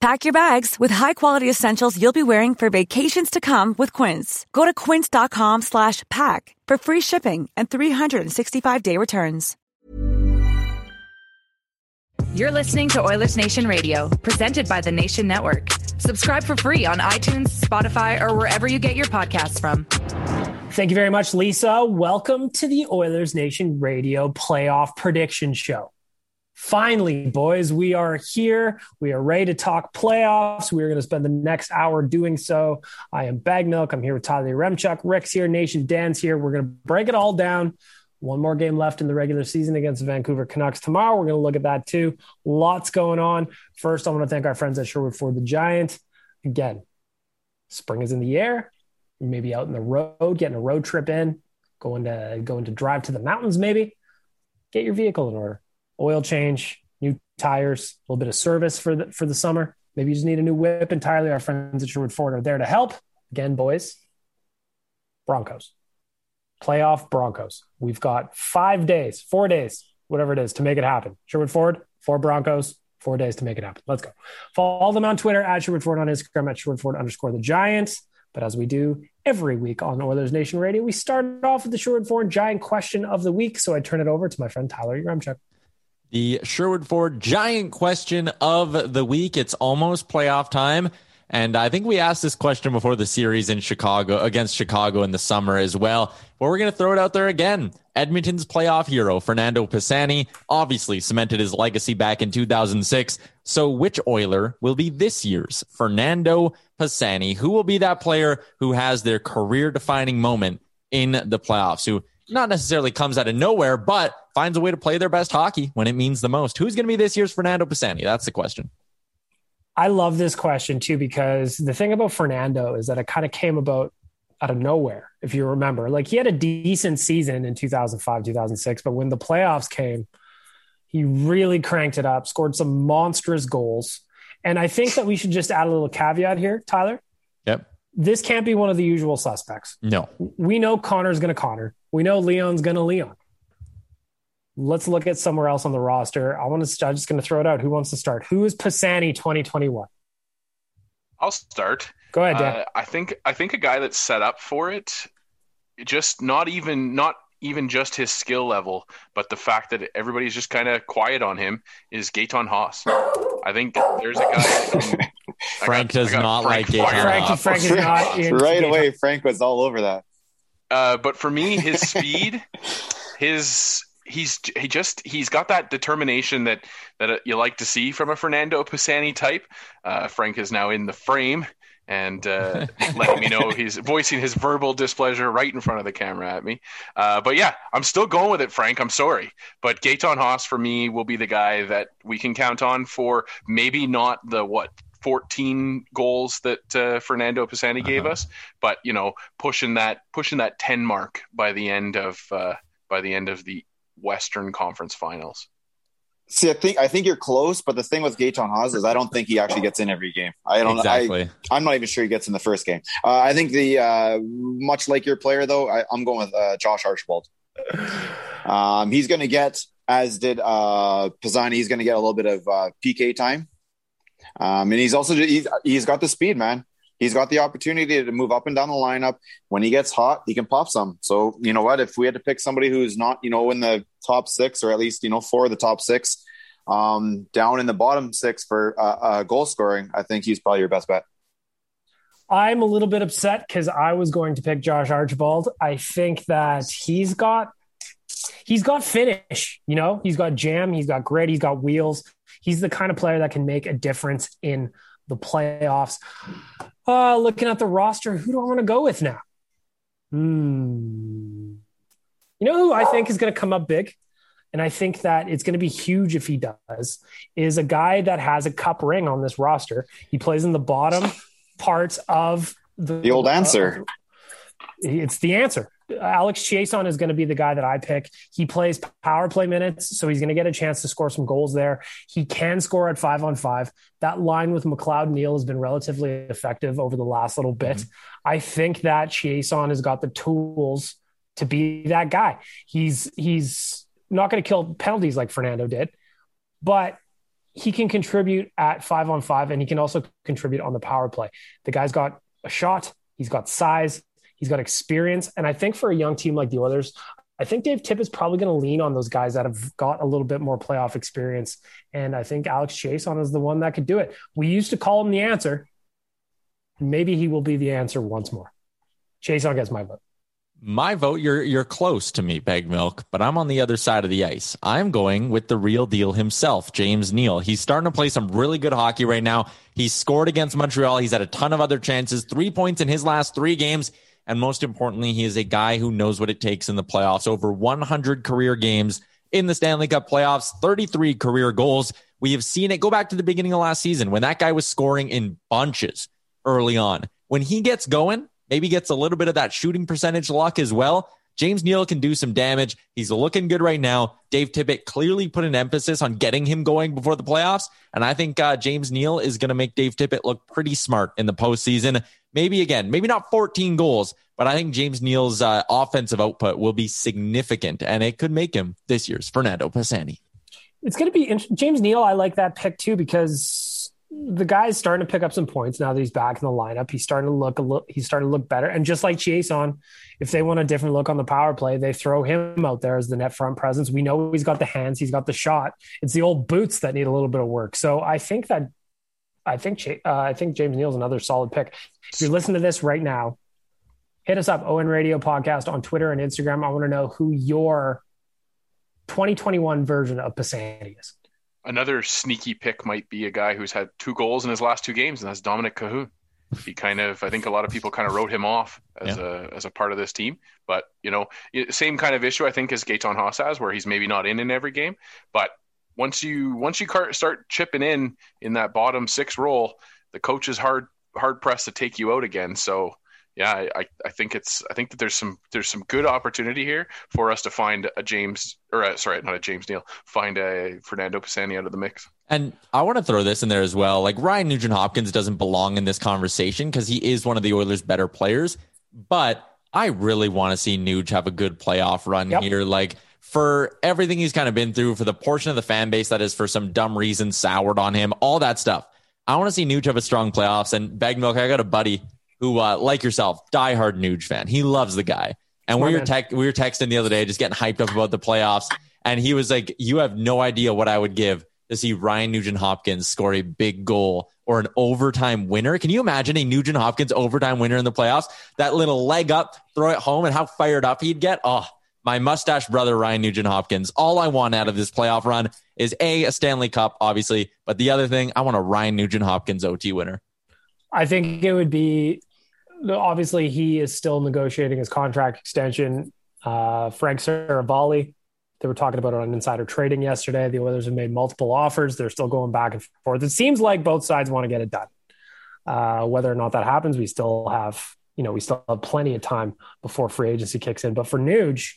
Pack your bags with high-quality essentials you'll be wearing for vacations to come with Quince. Go to quince.com slash pack for free shipping and 365-day returns. You're listening to Oilers Nation Radio, presented by the Nation Network. Subscribe for free on iTunes, Spotify, or wherever you get your podcasts from. Thank you very much, Lisa. Welcome to the Oilers Nation Radio Playoff Prediction Show. Finally, boys, we are here. We are ready to talk playoffs. We are going to spend the next hour doing so. I am Bag Milk. I'm here with Tyler Yaremchuk. Rick's here. Nation Dan's here. We're going to break it all down. One more game left in the regular season against the Vancouver Canucks tomorrow. We're going to look at that too. Lots going on. First, I want to thank our friends at Sherwood Ford the Giant. Again, spring is in the air. Maybe out in the road, getting a road trip in, going to going to drive to the mountains. Maybe get your vehicle in order. Oil change, new tires, a little bit of service for the for the summer. Maybe you just need a new whip. Entirely, our friends at Sherwood Ford are there to help. Again, boys, Broncos playoff Broncos. We've got five days, four days, whatever it is, to make it happen. Sherwood Ford, four Broncos, four days to make it happen. Let's go. Follow them on Twitter at Sherwood Ford, on Instagram at Sherwood Ford underscore the Giants. But as we do every week on Oilers Nation Radio, we start off with the Sherwood Ford Giant question of the week. So I turn it over to my friend Tyler Yaremchuk. The Sherwood Ford Giant question of the week. It's almost playoff time. And I think we asked this question before the series in Chicago against Chicago in the summer as well. But we're going to throw it out there again. Edmonton's playoff hero, Fernando Pisani, obviously cemented his legacy back in 2006. So which Oiler will be this year's Fernando Pisani? Who will be that player who has their career defining moment in the playoffs? Who not necessarily comes out of nowhere, but finds a way to play their best hockey when it means the most. Who's going to be this year's Fernando Pisani? That's the question. I love this question too because the thing about Fernando is that it kind of came about out of nowhere, if you remember. Like he had a decent season in 2005, 2006, but when the playoffs came, he really cranked it up, scored some monstrous goals. And I think that we should just add a little caveat here, Tyler. Yep. This can't be one of the usual suspects. No. We know Connor's going to Connor. We know Leon's going to Leon let's look at somewhere else on the roster. I want to. I'm just going to throw it out. Who wants to start? Who is Pisani 2021? I'll start. Go ahead, Dan. Uh, I think I think a guy that's set up for it. Just not even not even just his skill level, but the fact that everybody's just kind of quiet on him is Gaetan Haas. I think there's a guy. Frank got, does not Frank like Gaetan Frank, Frank is not right away. Frank was all over that. Uh, but for me, his speed, his he's he just he's got that determination that that you like to see from a Fernando Pisani type. Uh, Frank is now in the frame, and uh, letting me know he's voicing his verbal displeasure right in front of the camera at me. Uh, but yeah, I'm still going with it, Frank. I'm sorry, but Gaetan Haas for me will be the guy that we can count on for maybe not the what 14 goals that uh, Fernando Pisani gave uh-huh. us, but you know, pushing that pushing that 10 mark by the end of uh, by the end of the Western Conference Finals. See, I think I think you're close, but the thing with Gaetan Haas is I don't think he actually gets in every game. I don't. Exactly. I, am not even sure he gets in the first game. Uh, I think the uh, much like your player though, I, am going with uh, Josh Archibald. Um, he's going to get, as did uh, Pisani, he's going to get a little bit of uh, PK time, um, and he's also he's, he's got the speed, man he's got the opportunity to move up and down the lineup. When he gets hot, he can pop some. So, you know what? If we had to pick somebody who's not, you know, in the top six or at least, you know, four of the top six, um, down in the bottom six for uh, uh, goal scoring, I think he's probably your best bet. I'm a little bit upset because I was going to pick Josh Archibald. I think that he's got he's got finish, you know, he's got jam, he's got grit, he's got wheels. He's the kind of player that can make a difference in the playoffs. Uh, looking at the roster, who do I want to go with now? Hmm. You know who I think is going to come up big? And I think that it's going to be huge if he does, is a guy that has a cup ring on this roster. He plays in the bottom parts of the, the old answer. Uh, it's the answer. Alex Chiasson is going to be the guy that I pick. He plays power play minutes, so he's going to get a chance to score some goals there. He can score at five on five. That line with McLeod Neal has been relatively effective over the last little bit. Mm-hmm. I think that Chiasson has got the tools to be that guy. He's he's not going to kill penalties like Fernando did, but he can contribute at five on five, and he can also contribute on the power play. The guy's got a shot. He's got size. He's got experience. And I think for a young team like the Oilers, I think Dave Tippett's probably going to lean on those guys that have got a little bit more playoff experience. And I think Alex Chiasson is the one that could do it. We used to call him the answer. Maybe he will be the answer once more. Chiasson gets my vote. My vote, you're you're close to me, Bag Milk, but I'm on the other side of the ice. I'm going with the real deal himself, James Neal. He's starting to play some really good hockey right now. He's scored against Montreal. He's had a ton of other chances, three points in his last three games. And most importantly, he is a guy who knows what it takes in the playoffs. Over 100 career games in the Stanley Cup playoffs, 33 career goals. We have seen it go back to the beginning of last season when that guy was scoring in bunches early on. When he gets going, maybe gets a little bit of that shooting percentage luck as well. James Neal can do some damage. He's looking good right now. Dave Tippett clearly put an emphasis on getting him going before the playoffs. And I think uh, James Neal is going to make Dave Tippett look pretty smart in the postseason. Maybe again, maybe not 14 goals, but I think James Neal's uh, offensive output will be significant and it could make him this year's Fernando Pisani. It's going to be James Neal. I like that pick too because the guy's starting to pick up some points now that he's back in the lineup. He's starting to look a little, he's starting to look better. And just like Chiasson, if they want a different look on the power play, they throw him out there as the net front presence. We know he's got the hands, he's got the shot. It's the old boots that need a little bit of work. So I think that I think uh, I think James Neal's another solid pick. If you're listening to this right now, hit us up ON Radio Podcast on Twitter and Instagram. I want to know who your 2021 version of Pisani is another sneaky pick might be a guy who's had two goals in his last two games, and that's Dominic Kahun. He kind of, I think a lot of people kind of wrote him off as yeah. a as a part of this team. But you know, same kind of issue I think as Gaetan Haas has, where he's maybe not in in every game. But once you once you start chipping in in that bottom six role, the coach is hard hard pressed to take you out again. So yeah, I, I think it's I think that there's some there's some good opportunity here for us to find a James or a, sorry, not a James Neal, find a Fernando Pisani out of the mix. And I want to throw this in there as well. Like Ryan Nugent Hopkins doesn't belong in this conversation because he is one of the Oilers' better players. But I really want to see Nuge have a good playoff run yep. here. Like for everything he's kind of been through, for the portion of the fan base that is for some dumb reason soured on him, all that stuff. I want to see Nuge have a strong playoffs. And Bag Milk, I got a buddy who, uh, like yourself, diehard Nuge fan. He loves the guy. And we were, te- we were texting the other day, just getting hyped up about the playoffs. And he was like, You have no idea what I would give to see Ryan Nugent Hopkins score a big goal or an overtime winner. Can you imagine a Nugent Hopkins overtime winner in the playoffs? That little leg up, throw it home, and how fired up he'd get. Oh, my mustache brother, Ryan Nugent Hopkins. All I want out of this playoff run is A, a Stanley Cup, obviously. But the other thing, I want a Ryan Nugent Hopkins OT winner. I think it would be obviously he is still negotiating his contract extension. Uh, Frank Seravalli, they were talking about it on insider trading yesterday. The Oilers have made multiple offers. They're still going back and forth. It seems like both sides want to get it done. Uh, whether or not that happens, we still have, you know, we still have plenty of time before free agency kicks in. But for Nuge,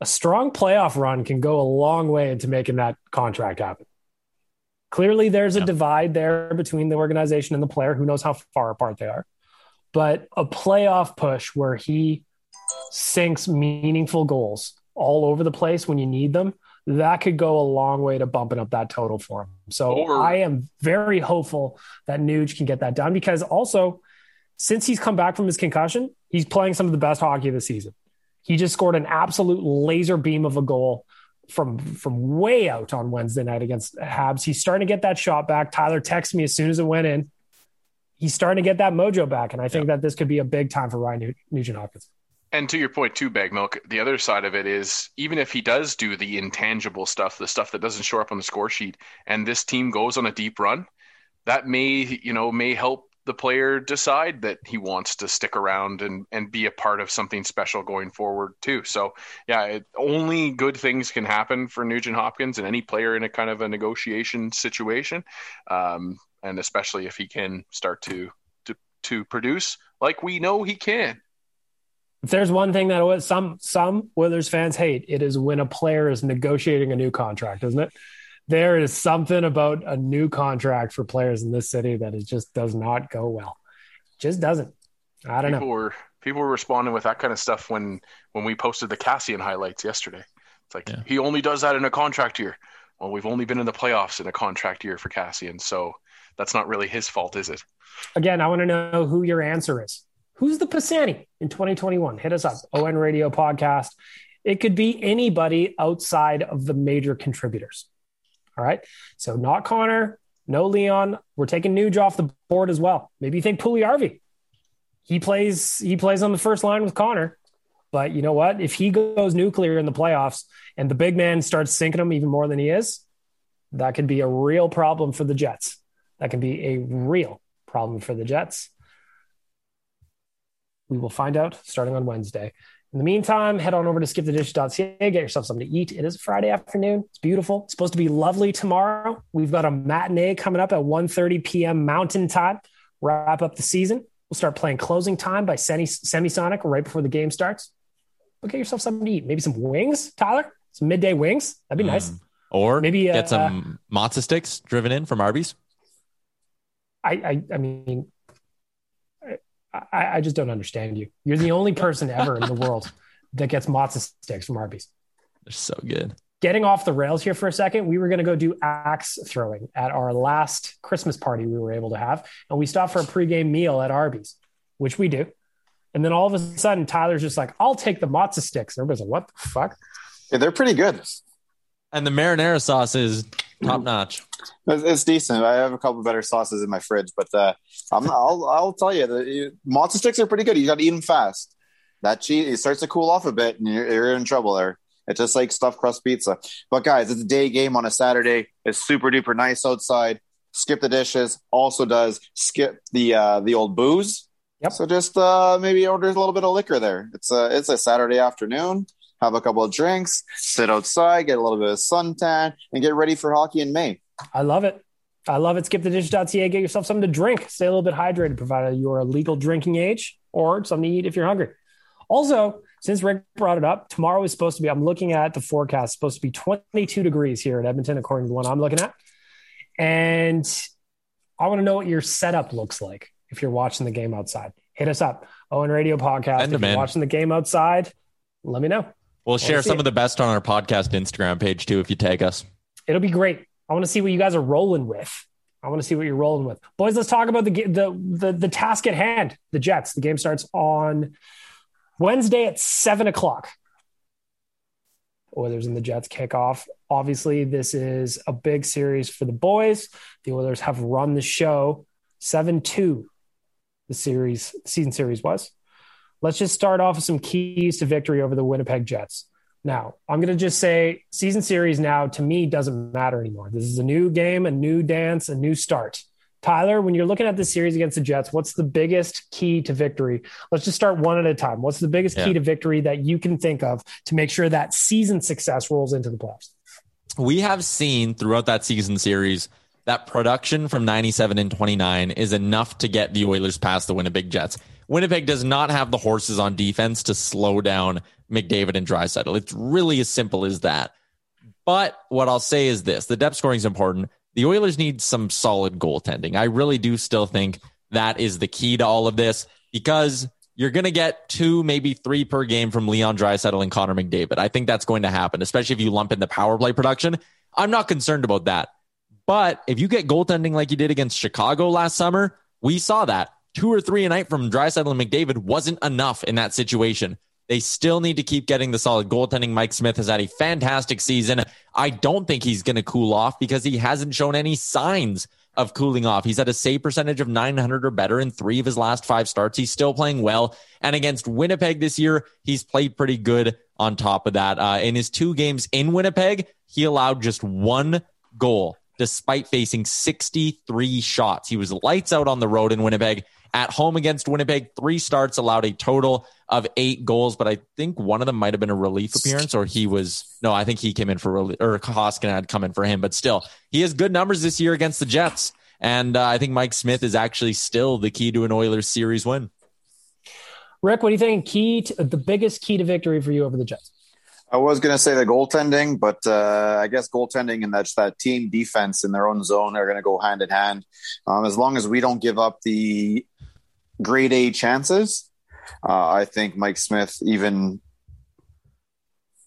a strong playoff run can go a long way into making that contract happen. Clearly, there's a divide there between the organization and the player. Who knows how far apart they are? But a playoff push where he sinks meaningful goals all over the place when you need them, that could go a long way to bumping up that total for him. So or, I am very hopeful that Nuge can get that done because also, since he's come back from his concussion, he's playing some of the best hockey of the season. He just scored an absolute laser beam of a goal from from way out on Wednesday night against Habs. He's starting to get that shot back. Tyler texted me as soon as it went in. He's starting to get that mojo back, and I think yeah. that this could be a big time for Ryan Nugent Hopkins. And to your point too, Bag Milk, the other side of it is even if he does do the intangible stuff, the stuff that doesn't show up on the score sheet, and this team goes on a deep run, that may, you know, may help the player decide that he wants to stick around and, and be a part of something special going forward too. So yeah, it, only good things can happen for Nugent Hopkins and any player in a kind of a negotiation situation, um, and especially if he can start to to to produce like we know he can. If there's one thing that some some Oilers fans hate, it is when a player is negotiating a new contract, isn't it? there is something about a new contract for players in this city that it just does not go well. Just doesn't. I don't people know. Were, people were responding with that kind of stuff when when we posted the Kassian highlights yesterday. It's like yeah. he only does that in a contract year. Well, we've only been in the playoffs in a contract year for Kassian, so that's not really his fault, is it? Again, I want to know who your answer is. Who's the Pisani in 2021? Hit us up. ON Radio Podcast. It could be anybody outside of the major contributors. All right. So not Connor, no Leon. We're taking Nuge off the board as well. Maybe you think Puljujarvi. He plays he plays on the first line with Connor. But you know what? If he goes nuclear in the playoffs and the big man starts sinking him even more than he is, that could be a real problem for the Jets. That can be a real problem for the Jets. We will find out starting on Wednesday. In the meantime, head on over to skipthedish.ca, get yourself something to eat. It is Friday afternoon. It's beautiful. It's supposed to be lovely tomorrow. We've got a matinee coming up at 1.30 p.m. Mountain Time. Wrap up the season. We'll start playing closing time by Semisonic right before the game starts. But get yourself something to eat. Maybe some wings, Tyler. Some midday wings. That'd be mm. nice. Or maybe get uh, some mozza sticks driven in from Arby's. I, I, I mean, I, I, just don't understand you. You're the only person ever in the world that gets mozza sticks from Arby's. They're so good. Getting off the rails here for a second, we were going to go do axe throwing at our last Christmas party we were able to have, and we stopped for a pregame meal at Arby's, which we do. And then all of a sudden, Tyler's just like, "I'll take the mozza sticks." Everybody's like, "What the fuck?" Yeah, they're pretty good. And the marinara sauce is top notch. It's, it's, decent. I have a couple better sauces in my fridge, but uh, i will I'll tell you, the mozza sticks are pretty good. You got to eat them fast. That cheese it starts to cool off a bit, and you're, you're in trouble there. It's just like stuffed crust pizza. But guys, it's a day game on a Saturday. It's super duper nice outside. Skip the dishes. Also does skip the uh, the old booze. Yep. So just uh, maybe order a little bit of liquor there. It's a it's a Saturday afternoon have a couple of drinks, sit outside, get a little bit of suntan, and get ready for hockey in May. I love it. I love it. Skip the dish.ca. Get yourself something to drink. Stay a little bit hydrated, provided you're a legal drinking age or something to eat if you're hungry. Also, since Rick brought it up, tomorrow is supposed to be, I'm looking at the forecast, supposed to be 22 degrees here at Edmonton, according to the one I'm looking at. And I want to know what your setup looks like if you're watching the game outside. Hit us up. ON Radio Podcast. if you're watching the game outside, let me know. We'll share some it. of the best on our podcast Instagram page too if you tag us. It'll be great. I want to see what you guys are rolling with. I want to see what you're rolling with, boys. Let's talk about the the the, the task at hand. The Jets. The game starts on Wednesday at seven o'clock. Oilers and the Jets kick off. Obviously, this is a big series for the boys. The Oilers have run the show 7 2, the series, season series was. Let's just start off with some keys to victory over the Winnipeg Jets. Now, I'm going to just say season series now to me doesn't matter anymore. This is a new game, a new dance, a new start. Tyler, when you're looking at the series against the Jets, what's the biggest key to victory? Let's just start one at a time. What's the biggest yeah. key to victory that you can think of to make sure that season success rolls into the playoffs? We have seen throughout that season series that production from 97 and 29 is enough to get the Oilers past the Winnipeg Jets. Winnipeg does not have the horses on defense to slow down McDavid and Draisaitl. It's really as simple as that. But what I'll say is this the depth scoring is important. The Oilers need some solid goaltending. I really do still think that is the key to all of this because you're going to get two, maybe three per game from Leon Draisaitl and Connor McDavid. I think that's going to happen, especially if you lump in the power play production. I'm not concerned about that. But if you get goaltending like you did against Chicago last summer, we saw that two or three a night from Draisaitl and McDavid wasn't enough in that situation. They still need to keep getting the solid goaltending. Mike Smith has had a fantastic season. I don't think he's going to cool off because he hasn't shown any signs of cooling off. He's had a save percentage of 900 or better in three of his last five starts. He's still playing well. And against Winnipeg this year, he's played pretty good on top of that. Uh, in his two games in Winnipeg, he allowed just one goal despite facing 63 shots. He was lights out on the road in Winnipeg at home against Winnipeg, three starts allowed a total of eight goals, but I think one of them might have been a relief appearance, or he was no, I think he came in for relief, or Koskinen had come in for him, but still, he has good numbers this year against the Jets, and uh, I think Mike Smith is actually still the key to an Oilers series win. Rick, what do you think? Key to, the biggest key to victory for you over the Jets? I was going to say the goaltending, but uh, I guess goaltending and that's that team defense in their own zone are going to go hand in hand. Um, as long as we don't give up the grade A chances. Uh, I think Mike Smith, even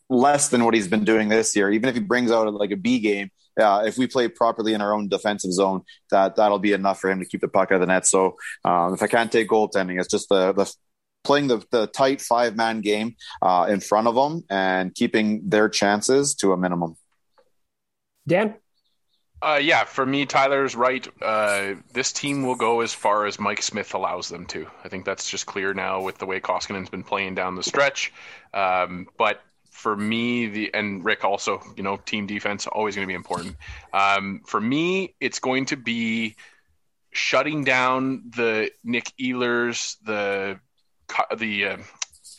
less than what he's been doing this year, even if he brings out like a B game, uh, if we play properly in our own defensive zone, that that'll be enough for him to keep the puck out of the net. So um, if I can't take goaltending, it's just the, the playing the, the tight five man game uh, in front of them and keeping their chances to a minimum. Dan. Uh, yeah, for me, Tyler's right. Uh, this team will go as far as Mike Smith allows them to. I think that's just clear now with the way Koskinen's been playing down the stretch. Um, but for me, the and Rick also, you know, team defense always going to be important. Um, for me, it's going to be shutting down the Nick Ehlers, the the uh,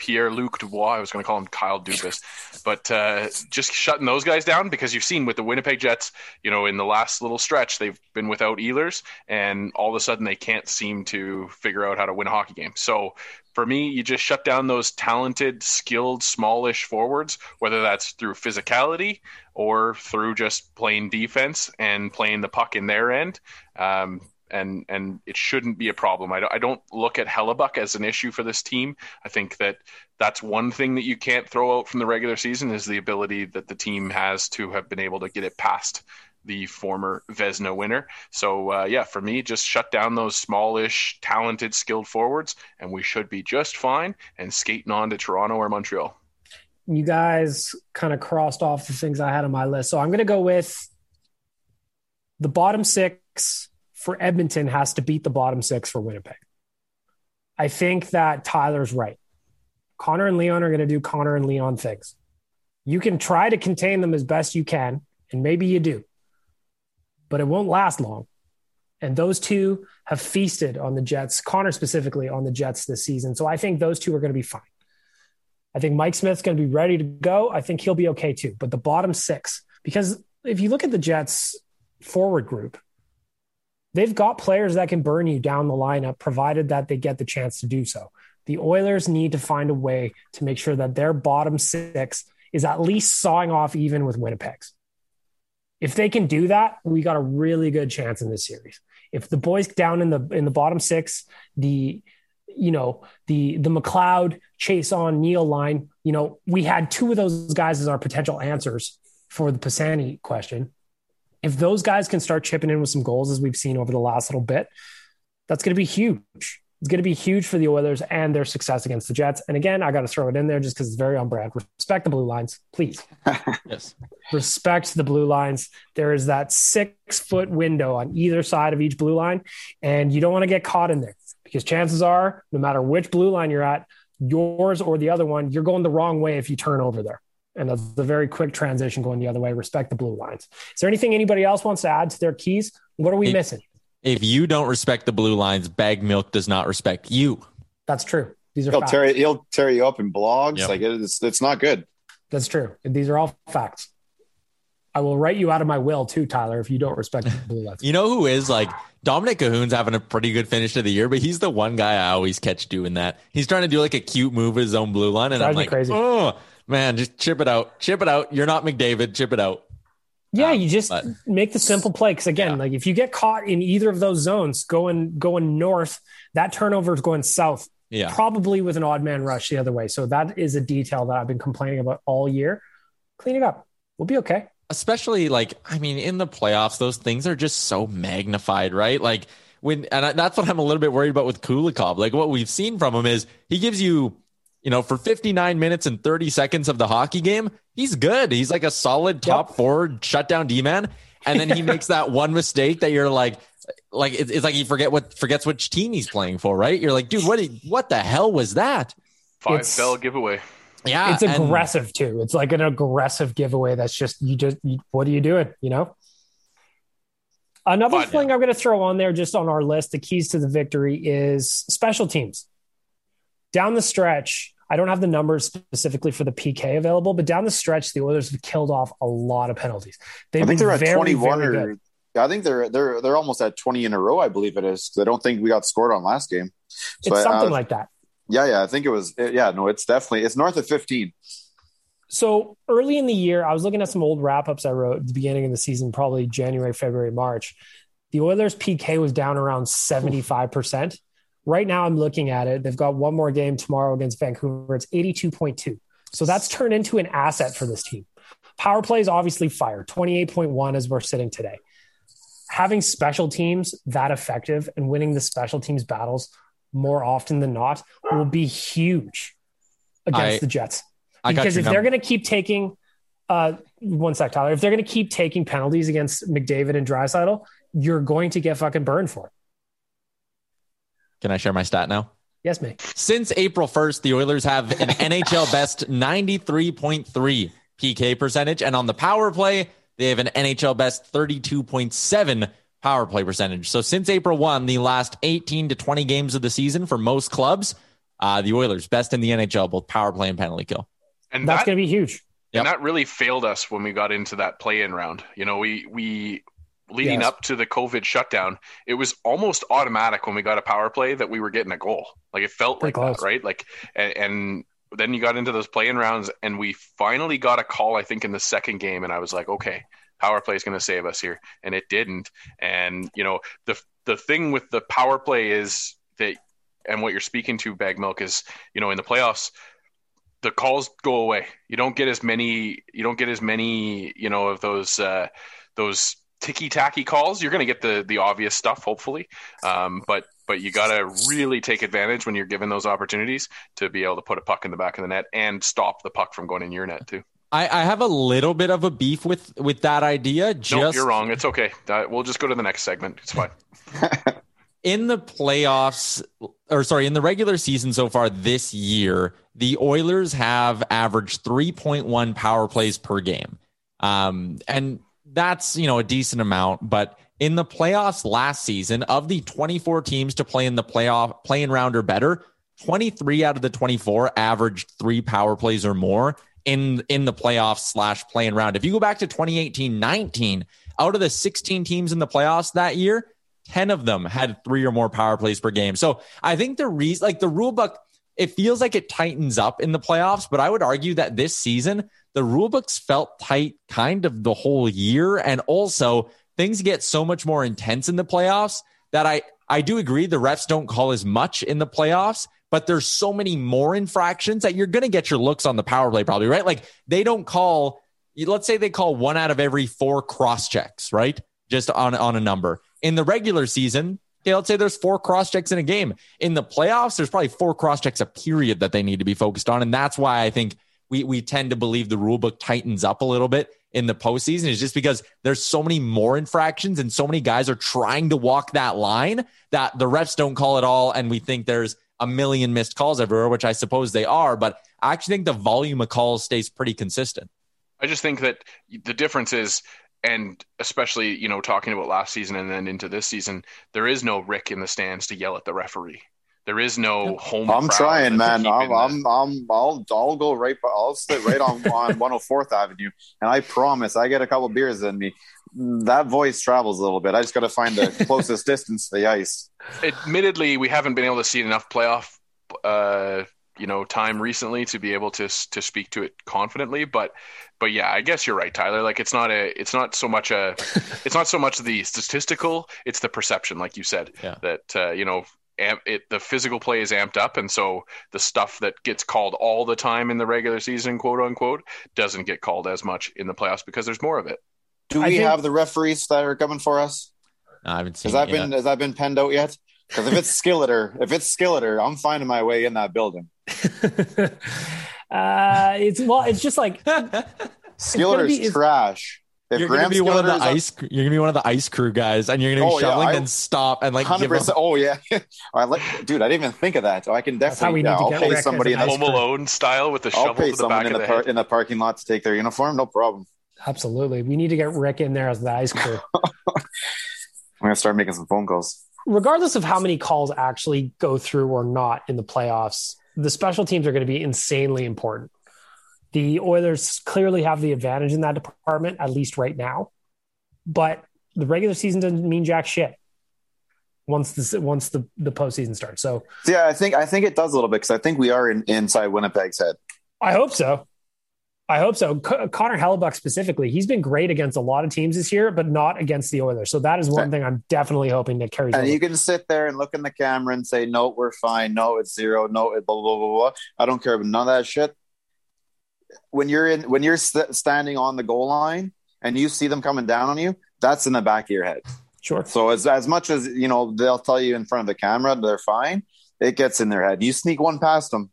Pierre Luc Dubois. I was going to call him Kyle Dubas, but uh, just shutting those guys down because you've seen with the Winnipeg Jets, you know, in the last little stretch, they've been without Ehlers, and all of a sudden they can't seem to figure out how to win a hockey game. So for me, you just shut down those talented, skilled, smallish forwards, whether that's through physicality or through just playing defense and playing the puck in their end. Um, and and it shouldn't be a problem. I don't, I don't look at Hellebuyck as an issue for this team. I think that that's one thing that you can't throw out from the regular season is the ability that the team has to have been able to get it past the former Vezina winner. So uh, yeah, for me, just shut down those smallish, talented, skilled forwards, and we should be just fine and skating on to Toronto or Montreal. You guys kind of crossed off the things I had on my list, so I'm going to go with the bottom six for Edmonton has to beat the bottom six for Winnipeg. I think that Tyler's right. Connor and Leon are going to do Connor and Leon things. You can try to contain them as best you can, and maybe you do, but it won't last long. And those two have feasted on the Jets, Connor specifically on the Jets this season. So I think those two are going to be fine. I think Mike Smith's going to be ready to go. I think he'll be okay too. But the bottom six, because if you look at the Jets forward group, they've got players that can burn you down the lineup, provided that they get the chance to do so. The Oilers need to find a way to make sure that their bottom six is at least sawing off even with Winnipeg's. If they can do that, we got a really good chance in this series. If the boys down in the in the bottom six, the you know the the McLeod Chiasson Neal line, you know we had two of those guys as our potential answers for the Pisani question if those guys can start chipping in with some goals as we've seen over the last little bit, that's going to be huge. It's going to be huge for the Oilers and their success against the Jets. And again, I got to throw it in there just because it's very on brand. Respect the blue lines, please. yes. Respect the blue lines. There is that six foot window on either side of each blue line, and you don't want to get caught in there because chances are, no matter which blue line you're at, yours or the other one, you're going the wrong way if you turn over there and that's a very quick transition going the other way. Respect the blue lines. Is there anything anybody else wants to add to their keys? What are we hey, missing? If you don't respect the blue lines, bag milk does not respect you. That's true. These are he'll facts. tear he'll tear you up in blogs. Yep. Like it's it's not good. That's true. These are all facts. I will write you out of my will too, Tyler, if you don't respect the blue lines. you know who is like Dominic Kahun's having a pretty good finish to the year, but he's the one guy I always catch doing that. He's trying to do like a cute move with his own blue line, and Drives I'm like, crazy. oh man, just chip it out, chip it out. You're not McDavid, chip it out. Yeah, um, you just but, make the simple play because again, yeah. like if you get caught in either of those zones, going going north, that turnover is going south. Yeah, probably with an odd man rush the other way. So that is a detail that I've been complaining about all year. Clean it up. We'll be okay. Especially like, I mean, in the playoffs, those things are just so magnified, right? Like when, and that's what I'm a little bit worried about with Kulikov. Like what we've seen from him is he gives you you know, for 59 minutes and 30 seconds of the hockey game, he's good. He's like a solid top yep. forward shutdown D man. And then he makes that one mistake that you're like, like it's, it's, like he forget what forgets which team he's playing for, right? You're like, dude, what what the hell was that? Five it's, bell giveaway. Yeah, it's aggressive and, too. It's like an aggressive giveaway. That's just you just you, what are you doing? You know. Another thing yeah. I'm going to throw on there, just on our list, the keys to the victory is special teams down the stretch, I don't have the numbers specifically for the PK available, but down the stretch, the Oilers have killed off a lot of penalties. They've I think they're at very, 21 or I think they're they're they're almost at 20 in a row, I believe it is. I don't think we got scored on last game. So it's something uh, like that. Yeah, yeah, I think it was. Yeah, no, it's definitely it's north of 15. So early in the year, I was looking at some old wrap ups I wrote at the beginning of the season, probably January, February, March. The Oilers PK was down around 75%. Right now, I'm looking at it. They've got one more game tomorrow against Vancouver. It's 82.2. So that's turned into an asset for this team. Power play is obviously fire, 28.1 as we're sitting today. Having special teams that effective and winning the special teams battles more often than not will be huge against I, the Jets. Because if they're going to keep taking, uh, one sec, Tyler, if they're going to keep taking penalties against McDavid and Draisaitl, you're going to get fucking burned for it. Can I share my stat now? Yes, mate. Since April 1st, the Oilers have an NHL best 93.3 PK percentage. And on the power play, they have an NHL best 32.7 power play percentage. So since April 1, the last 18 to 20 games of the season for most clubs, uh, the Oilers best in the NHL, both power play and penalty kill. And that's that, going to be huge. And that really failed us when we got into that play-in round. You know, we we leading yes. up to the COVID shutdown, it was almost automatic when we got a power play that we were getting a goal. Like it felt Pretty like close. that, right? Like, and, and then you got into those play-in rounds, and we finally got a call. I think in the second game, and I was like, okay, power play is going to save us here, and it didn't. And you know, the the thing with the power play is that, and what you're speaking to, Bag Milk, is you know, in the playoffs, the calls go away. You don't get as many. You don't get as many. You know, of those. Uh, those ticky tacky calls. You're going to get the the obvious stuff, hopefully, um, but but you got to really take advantage when you're given those opportunities to be able to put a puck in the back of the net and stop the puck from going in your net too. I, I have a little bit of a beef with with that idea. Just no, you're wrong. It's okay. Uh, we'll just go to the next segment. It's fine. in the playoffs, or sorry, in the regular season so far this year, the Oilers have averaged 3.1 power plays per game. Um, and that's, you know, a decent amount. But in the playoffs last season, of the 24 teams to play in the playoff play-in round or better, 23 out of the 24 averaged three power plays or more in in the playoffs slash play-in round. If you go back to 2018 19, out of the 16 teams in the playoffs that year, 10 of them had three or more power plays per game. So I think the reason, like the rule book, it feels like it tightens up in the playoffs, but I would argue that this season, the rule books felt tight kind of the whole year. And also things get so much more intense in the playoffs that I, I do agree the refs don't call as much in the playoffs, but there's so many more infractions that you're going to get your looks on the power play probably, right? Like they don't call, let's say they call one out of every four cross checks, right? Just on, on a number. In the regular season, Okay, let's say there's four cross checks in a game. In the playoffs, there's probably four cross checks a period that they need to be focused on. And that's why I think we we tend to believe the rule book tightens up a little bit in the postseason is just because there's so many more infractions and so many guys are trying to walk that line that the refs don't call it all. And we think there's a million missed calls everywhere, which I suppose they are. But I actually think the volume of calls stays pretty consistent. I just think that the difference is and especially you know talking about last season and then into this season, there is no Rick in the stands to yell at the referee. There is no home. I'm trying, man. I'm, I'm, I'm, I'll, I'll go right. I'll sit right on on 104th Avenue, and I promise, I get a couple beers in me. That voice travels a little bit. I just got to find the closest distance to the ice. Admittedly, we haven't been able to see enough playoff, uh, you know, time recently to be able to to speak to it confidently. But, but yeah, I guess you're right, Tyler. Like it's not a, it's not so much a, it's not so much the statistical, it's the perception, like you said, yeah. that uh, you know amp, it the physical play is amped up, and so the stuff that gets called all the time in the regular season, quote unquote, doesn't get called as much in the playoffs because there's more of it. Do we think, have the referees that are coming for us? No, I haven't seen. Has that been has that been penned out yet? Because if it's Skilleter, if it's Skilleter, I'm finding my way in that building. uh, it's well, it's just like Skilleter's be, trash. If you're gonna be one of the ice. You're gonna be one of the ice crew guys, and you're gonna be oh, shoveling yeah, I, and stop and like. Hundred percent. Oh yeah, I like, dude. I didn't even think of that. So I can definitely. Yeah, I'll pay somebody in Home Alone style with the shovel. I'll pay someone in the, the par- in the parking lot to take their uniform. No problem. Absolutely, we need to get Rick in there as the ice crew. I'm gonna start making some phone calls. Regardless of how many calls actually go through or not in the playoffs, the special teams are going to be insanely important. The Oilers clearly have the advantage in that department, at least right now. But the regular season doesn't mean jack shit once the once the the postseason starts. So yeah, I think I think it does a little bit because I think we are in, inside Winnipeg's head. I hope so. I hope so. C- Connor Hellebuyck specifically, he's been great against a lot of teams this year, but not against the Oilers. So that is one thing I'm definitely hoping that carries. And over. you can sit there and look in the camera and say, "No, we're fine. No, it's zero. No, it blah blah blah blah." I don't care about none of that shit when you're in when you're st- standing on the goal line and you see them coming down on you, that's in the back of your head. Sure. So as as much as you know, they'll tell you in front of the camera they're fine. It gets in their head. You sneak one past them.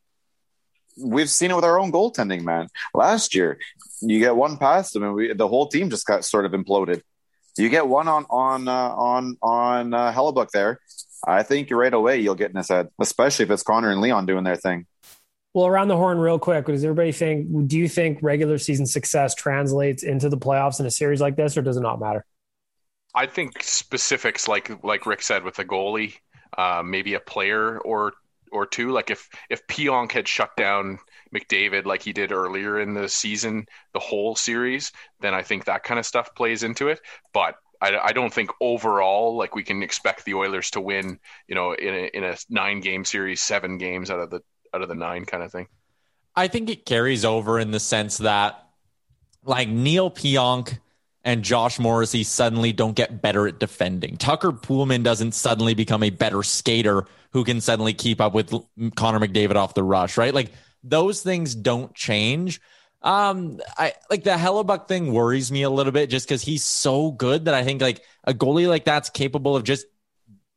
We've seen it with our own goaltending, man. Last year, you get one past them, and we, the whole team just got sort of imploded. You get one on on uh, on on uh, Hellebuyck there. I think right away you'll get in his head, especially if it's Connor and Leon doing their thing. Well, around the horn, real quick. Does everybody think? Do you think regular season success translates into the playoffs in a series like this, or does it not matter? I think specifics, like like Rick said, with the goalie, uh, maybe a player or or two. Like if if Pionk had shut down McDavid like he did earlier in the season, the whole series, then I think that kind of stuff plays into it. But I, I, don't think overall like we can expect the Oilers to win, you know, in a, in a nine game series, seven games out of the out of the nine kind of thing. I think it carries over in the sense that like Neil Pionk and Josh Morrissey suddenly don't get better at defending. Tucker Poolman doesn't suddenly become a better skater who can suddenly keep up with Connor McDavid off the rush, right? Like those things don't change. Um, I like the Hellebuyck thing worries me a little bit just because he's so good that I think like a goalie like that's capable of just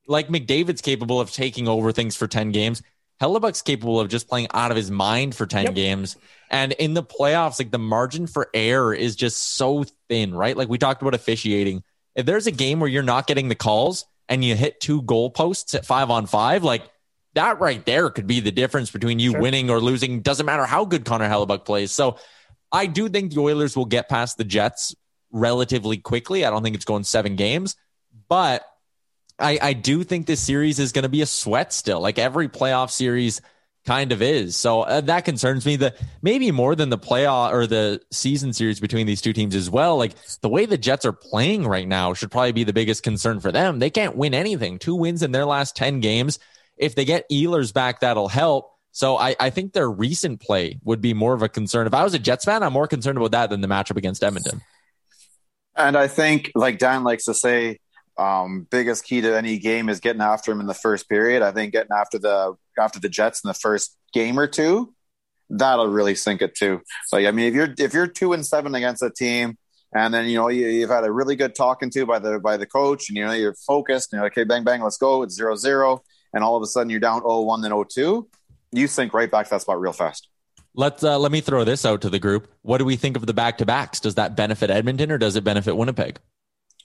like McDavid's capable of taking over things for 10 games. Hellebuyck's capable of just playing out of his mind for 10 yep. games. And in the playoffs, like the margin for error is just so thin, right? Like we talked about officiating. If there's a game where you're not getting the calls and you hit two goalposts at five on five, like that right there could be the difference between you sure. winning or losing. Doesn't matter how good Connor Hellebuyck plays. So I do think the Oilers will get past the Jets relatively quickly. I don't think it's going seven games, but I, I do think this series is going to be a sweat still. Like every playoff series kind of is. So uh, that concerns me. The maybe more than the playoff or the season series between these two teams as well. Like the way the Jets are playing right now should probably be the biggest concern for them. They can't win anything. Two wins in their last 10 games. If they get Ehlers back, that'll help. So I, I think their recent play would be more of a concern. If I was a Jets fan, I'm more concerned about that than the matchup against Edmonton. And I think, like Dan likes to say, um, biggest key to any game is getting after him in the first period. I think getting after the after the Jets in the first game or two, that'll really sink it too. Like I mean, if you're if you're two and seven against a team, and then you know you, have had a really good talking to by the by the coach, and you know you're focused, and you're like, okay, bang bang, let's go. It's zero zero, and all of a sudden you're down 0-1 then 0-2. You sink right back to that spot real fast. Let's uh, let me throw this out to the group. What do we think of the back to backs? Does that benefit Edmonton or does it benefit Winnipeg?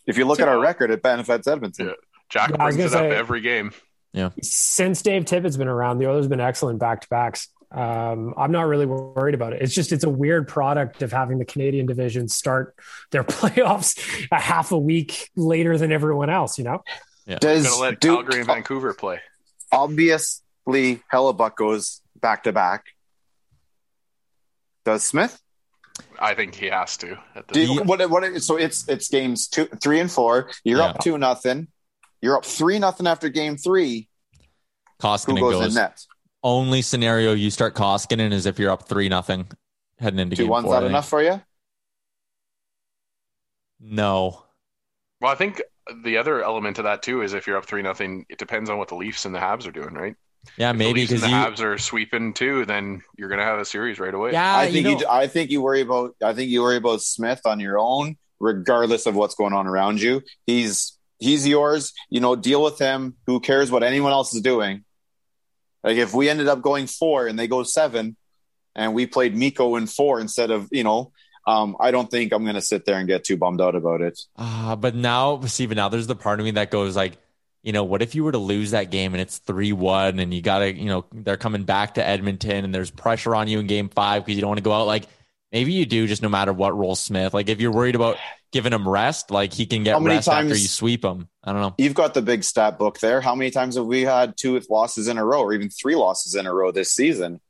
If you look at our record, it benefits Edmonton. Yeah. Jack yeah, brings it say, up every game. Yeah. Since Dave Tippett's been around, the Oilers have been excellent back to backs. Um, I'm not really worried about it. It's just it's a weird product of having the Canadian division start their playoffs a half a week later than everyone else. You know, yeah. Does gonna let do, Calgary and Vancouver play? Obviously, Hellebuyck goes back to back. Does Smith? I think he has to. You, what, what, so it's it's games two, three, and four. You're yeah. up two nothing. You're up three nothing after game three. Koskinen goes, goes in net. Only scenario you start Koskinen is if you're up three nothing heading into two game one's four. that enough for you? No. Well, I think the other element to that too is if you're up three nothing, it depends on what the Leafs and the Habs are doing, right? Yeah, if maybe because the you... Habs are sweeping too, then you're going to have a series right away. Yeah, I think you, know... you, I think you worry about I think you worry about Smith on your own, regardless of what's going on around you. He's he's yours. You know, deal with him. Who cares what anyone else is doing? Like if we ended up going four and they go seven, and we played Mikko in four instead of you know um, I don't think I'm going to sit there and get too bummed out about it. Uh, but now, Steven, now there's the part of me that goes like, you know, what if you were to lose that game and it's 3 1 and you got to, you know, they're coming back to Edmonton and there's pressure on you in game five because you don't want to go out? Like, maybe you do just no matter what roll Smith. Like, if you're worried about giving him rest, like he can get rest after you sweep him. I don't know. You've got the big stat book there. How many times have we had two losses in a row or even three losses in a row this season?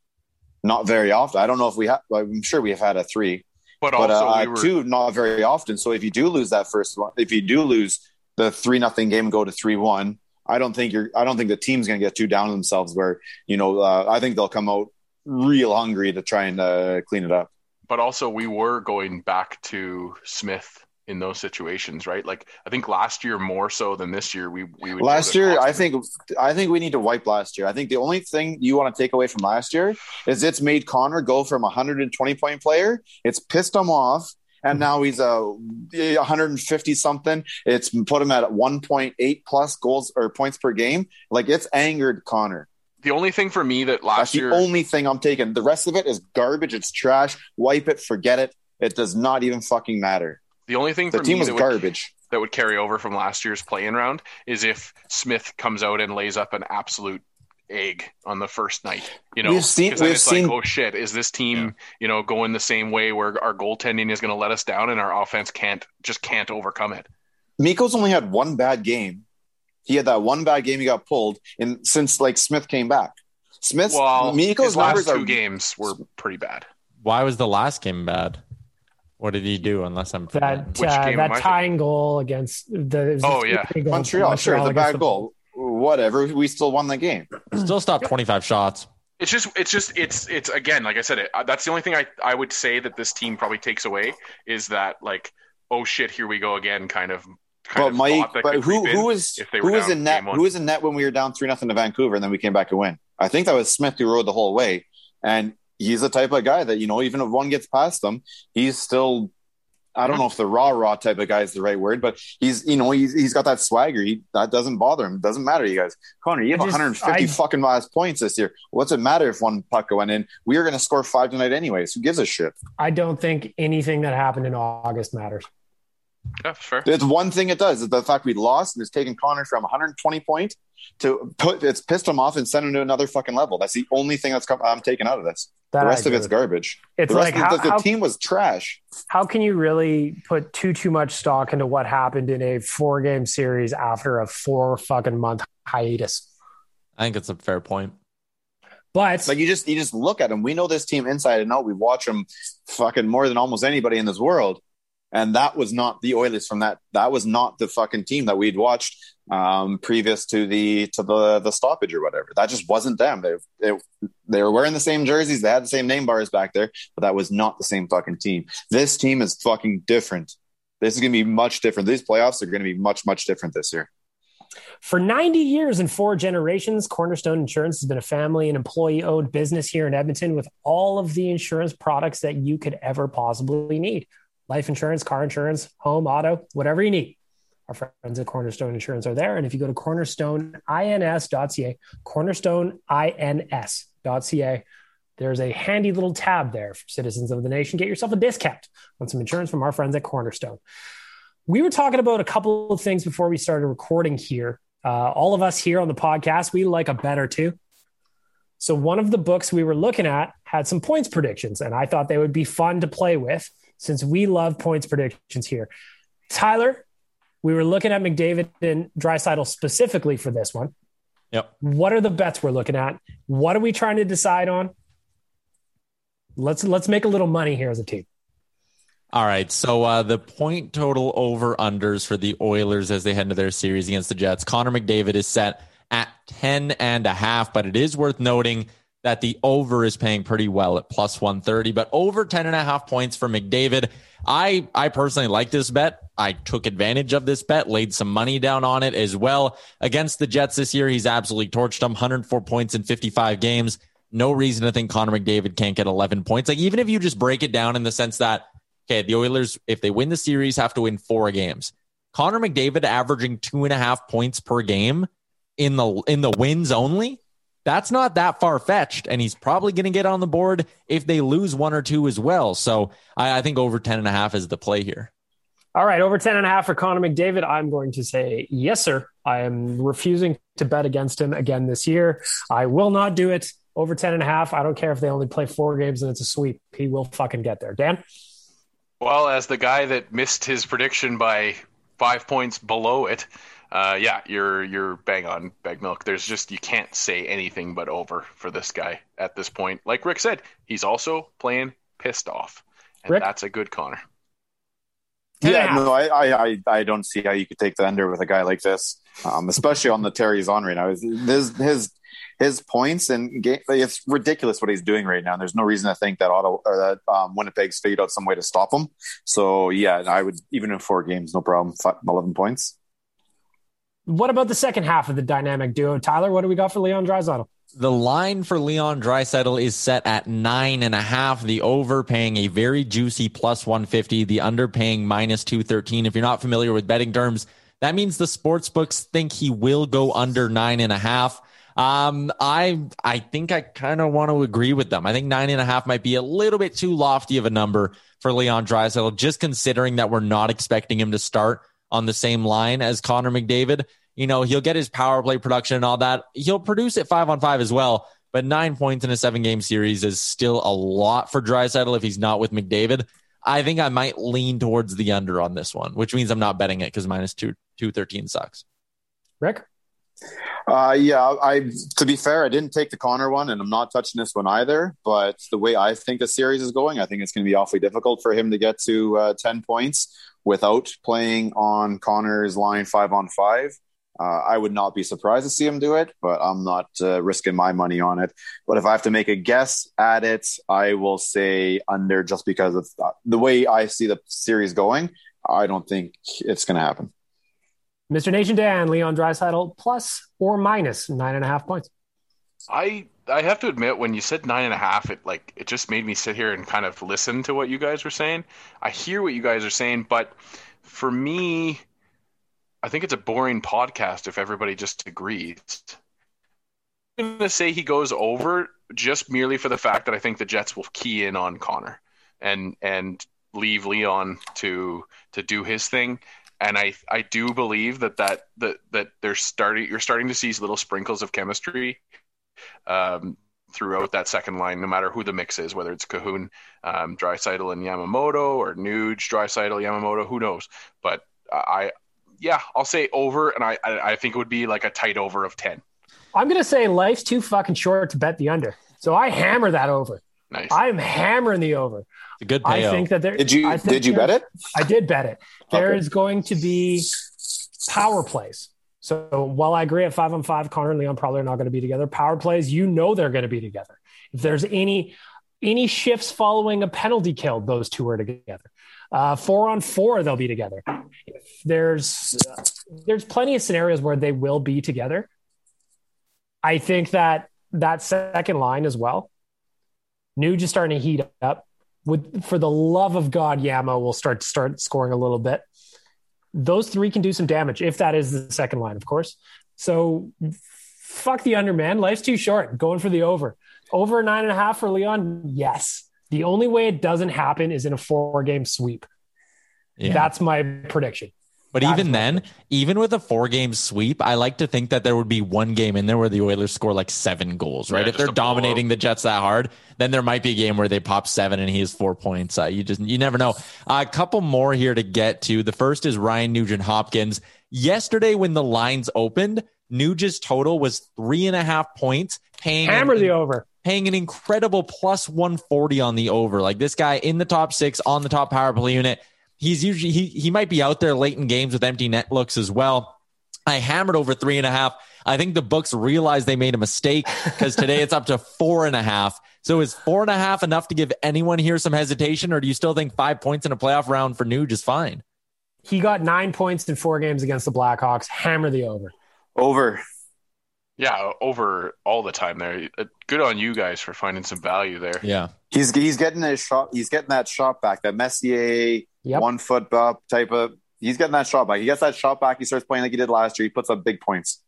Not very often. I don't know if we have, I'm sure we have had a three, but, but also uh, we were... two, not very often. So if you do lose that first one, if you do lose, the three nothing game go to three one. I don't think you're. I don't think the team's going to get too down on themselves. Where you know, uh, I think they'll come out real hungry to try and uh, clean it up. But also, we were going back to Smith in those situations, right? Like I think last year more so than this year. We we last year. I think I think we need to wipe last year. I think the only thing you want to take away from last year is it's made Connor go from a 120 point player. It's pissed him off and now he's a 150 something. It's put him at 1.8 plus goals or points per game. Like it's angered Connor. The only thing for me that last That's year, the only thing I'm taking. The rest of it is garbage. It's trash. Wipe it. Forget it. It does not even fucking matter. The only thing the for team me was that garbage. Would, that would carry over from last year's play-in round is if Smith comes out and lays up an absolute egg on the first night. You know, we've seen, we've seen, like, oh shit, is this team, yeah. you know, going the same way where our goaltending is going to let us down and our offense can't just can't overcome it. Mikko's only had one bad game. He had that one bad game he got pulled and since like Smith came back. Smith's well, Mikko's last two are, games were pretty bad. Why was the last game bad? What did he do? Unless I'm that uh, that tying goal against the oh yeah Montreal, Montreal, sure the bad goal whatever. We still won the game. Still stopped 25 shots. It's just, it's just, it's, it's again, like I said, it, uh, that's the only thing I, I would say that this team probably takes away is that like, oh shit, here we go again, kind of. Kind but Mike, but who who was who was in net? Who was in net when we were down three nothing to Vancouver, and then we came back to win? I think that was Smith who rode the whole way, and he's the type of guy that you know, even if one gets past him, he's still I don't know if the raw raw type of guy is the right word, but he's you know he's he's got that swagger. He that doesn't bother him. Doesn't matter, you guys. Connor, you have just, 150 I, fucking last points this year. What's it matter if one puck went in? We are going to score five tonight anyways. Who gives a shit? I don't think anything that happened in August matters. Yeah, fair. It's one thing it does. is The fact we lost and it's taken Connor from 120 point to put it's pissed him off and sent him to another fucking level. That's the only thing that's come, I'm taking out of this. That the rest of it's garbage. It's the like how, the, the how, team was trash. How can you really put too too much stock into what happened in a four game series after a four fucking month hiatus? I think it's a fair point. But like you just you just look at them. We know this team inside and out. We watch them fucking more than almost anybody in this world and that was not the Oilers from that. That was not the fucking team that we'd watched um, previous to the to the the stoppage or whatever. That just wasn't them. They, they they were wearing the same jerseys. They had the same name bars back there, but that was not the same fucking team. This team is fucking different. This is going to be much different. These playoffs are going to be much much different this year. For 90 years and four generations, Cornerstone Insurance has been a family and employee owned business here in Edmonton with all of the insurance products that you could ever possibly need life insurance, car insurance, home, auto, whatever you need. Our friends at Cornerstone Insurance are there. And if you go to cornerstoneins.ca, cornerstoneins.ca, there's a handy little tab there for citizens of the nation. Get yourself a discount on some insurance from our friends at Cornerstone. We were talking about a couple of things before we started recording here. Uh, all of us here on the podcast, we like a bet or two. So one of the books we were looking at had some points predictions, and I thought they would be fun to play with since we love points predictions here. Tyler, we were looking at McDavid and Draisaitl specifically for this one. Yep. What are the bets we're looking at? What are we trying to decide on? Let's let's make a little money here as a team. All right. So uh, the point total over unders for the Oilers as they head into their series against the Jets. Connor McDavid is set at 10 and a half, but it is worth noting that the over is paying pretty well at plus 130, but over 10 and a half points for McDavid. I, I personally like this bet. I took advantage of this bet, laid some money down on it as well. Against the Jets this year, he's absolutely torched them 104 points in 55 games. No reason to think Connor McDavid can't get 11 points. Like, even if you just break it down in the sense that, okay, the Oilers, if they win the series, have to win four games. Connor McDavid averaging two and a half points per game in the in the wins only that's not that far fetched. And he's probably going to get on the board if they lose one or two as well. So I, I, think over 10 and a half is the play here. All right. Over 10 and a half for Connor McDavid. I'm going to say yes, sir. I am refusing to bet against him again this year. I will not do it over 10 and a half. I don't care if they only play four games and it's a sweep. He will fucking get there. Dan? Well, as the guy that missed his prediction by five points below it, uh, yeah, you're you're bang on, bag milk. There's just you can't say anything but over for this guy at this point. Like Rick said, he's also playing pissed off, and Rick? that's a good Connor. Yeah, no, I, I, I don't see how you could take the under with a guy like this, um, especially on the Terry's on right now. His his his points and game, it's ridiculous what he's doing right now. There's no reason to think that auto or that um, Winnipeg's figured out some way to stop him. So yeah, I would even in four games, no problem. Eleven points. What about the second half of the dynamic duo? Tyler, what do we got for Leon Draisaitl? The line for Leon Draisaitl is set at nine and a half. The over paying a very juicy plus 150. The under paying minus 213. If you're not familiar with betting terms, that means the sports books think he will go under nine and a half. Um, I I think I kind of want to agree with them. I think nine and a half might be a little bit too lofty of a number for Leon Draisaitl, just considering that we're not expecting him to start on the same line as Connor McDavid. You know, he'll get his power play production and all that. He'll produce it five on five as well. But nine points in a seven game series is still a lot for Draisaitl if he's not with McDavid. I think I might lean towards the under on this one, which means I'm not betting it because minus two two thirteen sucks. Rick? Uh, yeah, I to be fair, I didn't take the Connor one, and I'm not touching this one either. But the way I think the series is going, I think it's going to be awfully difficult for him to get to uh, ten points without playing on Connor's line five on five. Uh, I would not be surprised to see him do it, but I'm not uh, risking my money on it. But if I have to make a guess at it, I will say under just because of uh, the way I see the series going. I don't think it's going to happen. Mr. Nation Dan, Leon Draisaitl plus or minus nine and a half points. I I have to admit, when you said nine and a half, it like it just made me sit here and kind of listen to what you guys were saying. I hear what you guys are saying, but for me, I think it's a boring podcast if everybody just agrees. I'm to say he goes over just merely for the fact that I think the Jets will key in on Connor and and leave Leon to to do his thing. And I I do believe that that that that they're starting you're starting to see these little sprinkles of chemistry um, throughout that second line, no matter who the mix is, whether it's Kahun, um, Draisaitl, and Yamamoto, or Nuge, Draisaitl, Yamamoto, who knows? But I, yeah, I'll say over, and I, I think it would be like a tight over of ten. I'm gonna say life's too fucking short to bet the under, so I hammer that over. Nice. I'm hammering the over. It's a good payout. I think that there. Did you did you bet it? I did bet it. There okay. is going to be power plays. So while I agree at five on five, Connor and Leon probably are not going to be together. Power plays, you know they're going to be together. If there's any any shifts following a penalty kill, those two are together. Uh, four on four, they'll be together. If there's uh, there's plenty of scenarios where they will be together. I think that that second line as well. Nuge is starting to heat up. With for the love of God, Yamo will start start scoring a little bit. Those three can do some damage if that is the second line, of course. So fuck the under, man. Life's too short. Going for the over. Over nine and a half for Leon. Yes. The only way it doesn't happen is in a four game sweep. Yeah. That's my prediction. But that even then, even with a four game sweep, I like to think that there would be one game in there where the Oilers score like seven goals, right? Yeah, if they're dominating the Jets that hard, then there might be a game where they pop seven and he has four points. Uh, you just, you never know. Uh, a couple more here to get to. The first is Ryan Nugent Hopkins. Yesterday, when the lines opened, Nugent's total was three and a half points, paying hammer the over, paying an incredible plus 140 on the over. Like this guy in the top six on the top power play unit He's usually he he might be out there late in games with empty net looks as well. I hammered over three and a half. I think the books realized they made a mistake because today it's up to four and a half. So is four and a half enough to give anyone here some hesitation, or do you still think five points in a playoff round for Nuge is fine? He got nine points in four games against the Blackhawks. Hammer the over. Over. Yeah, over all the time there. Uh, good on you guys for finding some value there. Yeah, he's he's getting his shot. He's getting that shot back. That Messier yep. one foot up type of. He's getting that shot back. He gets that shot back. He starts playing like he did last year. He puts up big points.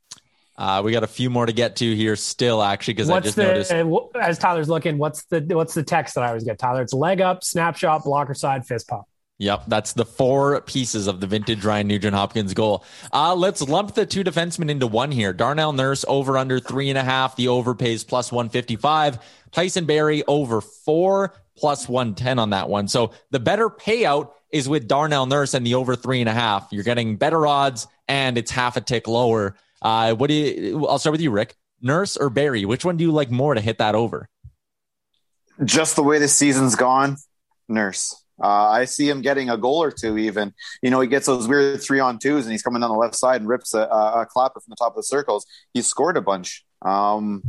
Uh, we got a few more to get to here still, actually, because I just the, noticed. As Tyler's looking, what's the what's the text that I always get, Tyler? It's leg up, snapshot, blocker side, fist pump. Yep, that's the four pieces of the vintage Ryan Nugent Hopkins goal. Uh, let's lump the two defensemen into one here. Darnell Nurse over under three and a half. The over pays plus 155. Tyson Barrie over four plus 110 on that one. So the better payout is with Darnell Nurse and the over three and a half. You're getting better odds and it's half a tick lower. Uh, what do you, I'll start with you, Rick. Nurse or Barrie? Which one do you like more to hit that over? Just the way the season's gone, Nurse. Uh, I see him getting a goal or two, even. You know, he gets those weird three on twos and he's coming down the left side and rips a, a, a clapper from the top of the circles. He's scored a bunch. Um,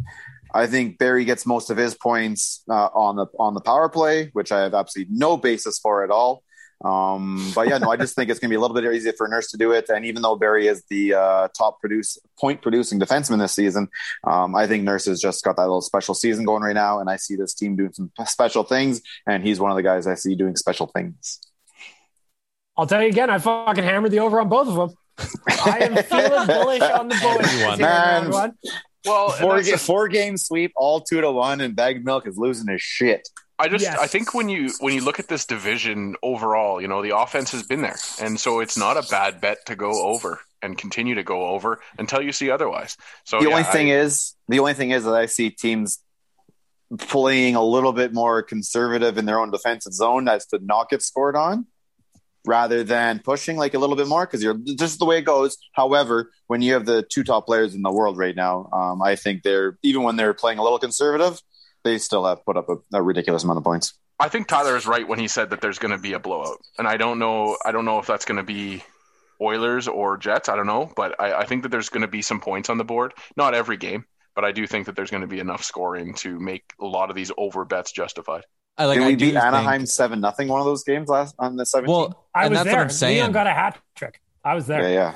I think Barrie gets most of his points uh, on the on the power play, which I have absolutely no basis for at all. Um, but yeah, no, I just think it's going to be a little bit easier for Nurse to do it. And even though Barrie is the uh, top produce point producing defenseman this season, um, I think Nurse has just got that little special season going right now. And I see this team doing some special things. And he's one of the guys I see doing special things. I'll tell you again, I fucking hammered the over on both of them. I am feeling bullish on the boys. Man, well, four, ga- four game sweep, all two to one, and Bag Milk is losing his shit. I just yes. I think when you when you look at this division overall, you know, the offense has been there. And so it's not a bad bet to go over and continue to go over until you see otherwise. So the yeah, only thing I, is the only thing is that I see teams playing a little bit more conservative in their own defensive zone as to not get scored on rather than pushing like a little bit more because you're just the way it goes. However, when you have the two top players in the world right now, um, I think they're even when they're playing a little conservative, they still have put up a, a ridiculous amount of points. I think Tyler is right when he said that there's going to be a blowout, and I don't know. I don't know if that's going to be Oilers or Jets. I don't know, but I, I think that there's going to be some points on the board. Not every game, but I do think that there's going to be enough scoring to make a lot of these over bets justified. I like. Did we beat Anaheim seven nothing one of those games last on the 17th? Well, I was there. Leon got a hat trick. I was there. Yeah, yeah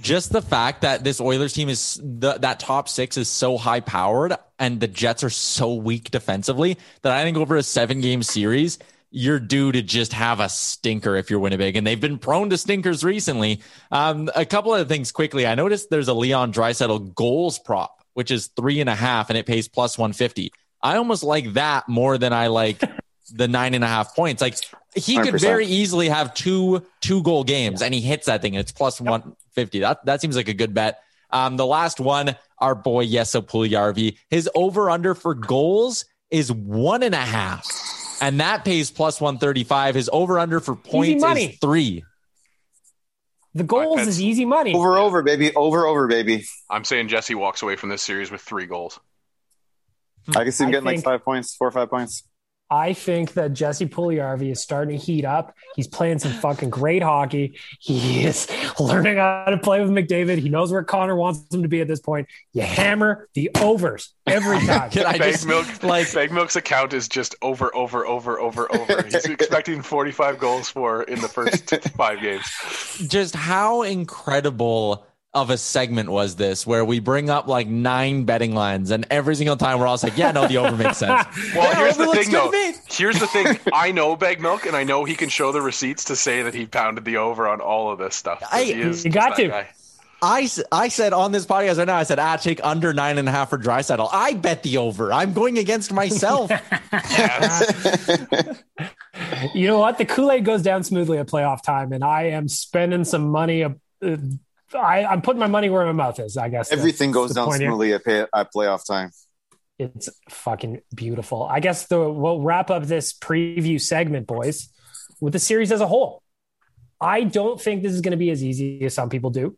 just the fact that this Oilers team is the, that top six is so high powered and the Jets are so weak defensively that I think over a seven game series, you're due to just have a stinker if you're Winnipeg. And they've been prone to stinkers recently. Um, a couple of things quickly. I noticed there's a Leon Draisaitl goals prop, which is three and a half and it pays plus 150. I almost like that more than I like the nine and a half points. Like he 100%. could very easily have two two goal games and he hits that thing and it's plus 150. That that seems like a good bet. Um, the last one, our boy Jesse Puljujarvi, his over under for goals is one and a half, and that pays plus 135. His over under for points is three. The goals is easy money. Over, over, baby. Over, over, baby. I'm saying Jesse walks away from this series with three goals. I can see him getting think, like five points, four or five points. I think that Jesse Puljujarvi is starting to heat up. He's playing some fucking great hockey. He is learning how to play with McDavid. He knows where Connor wants him to be at this point. You hammer the overs every time. Can I Bag just, Milk, like Bag Milk's account is just over, over, over, over, over. He's expecting 45 goals for in the first five games. Just how incredible of a segment was this where we bring up like nine betting lines and every single time we're all like, yeah, no, the over makes sense. well, yeah, here's the thing though. Here's the thing. I know Bag Milk and I know he can show the receipts to say that he pounded the over on all of this stuff. I, you got to. Guy. I, I said on this podcast right now, I said, ah, take under nine and a half for Draisaitl. I bet the over. I'm going against myself. You know what? The Kool Aid goes down smoothly at playoff time, and I am spending some money. Uh, I, am putting my money where my mouth is. I guess everything goes down smoothly at, pay, at playoff time. It's fucking beautiful. I guess the, we'll wrap up this preview segment, boys, with the series as a whole. I don't think this is going to be as easy as some people do.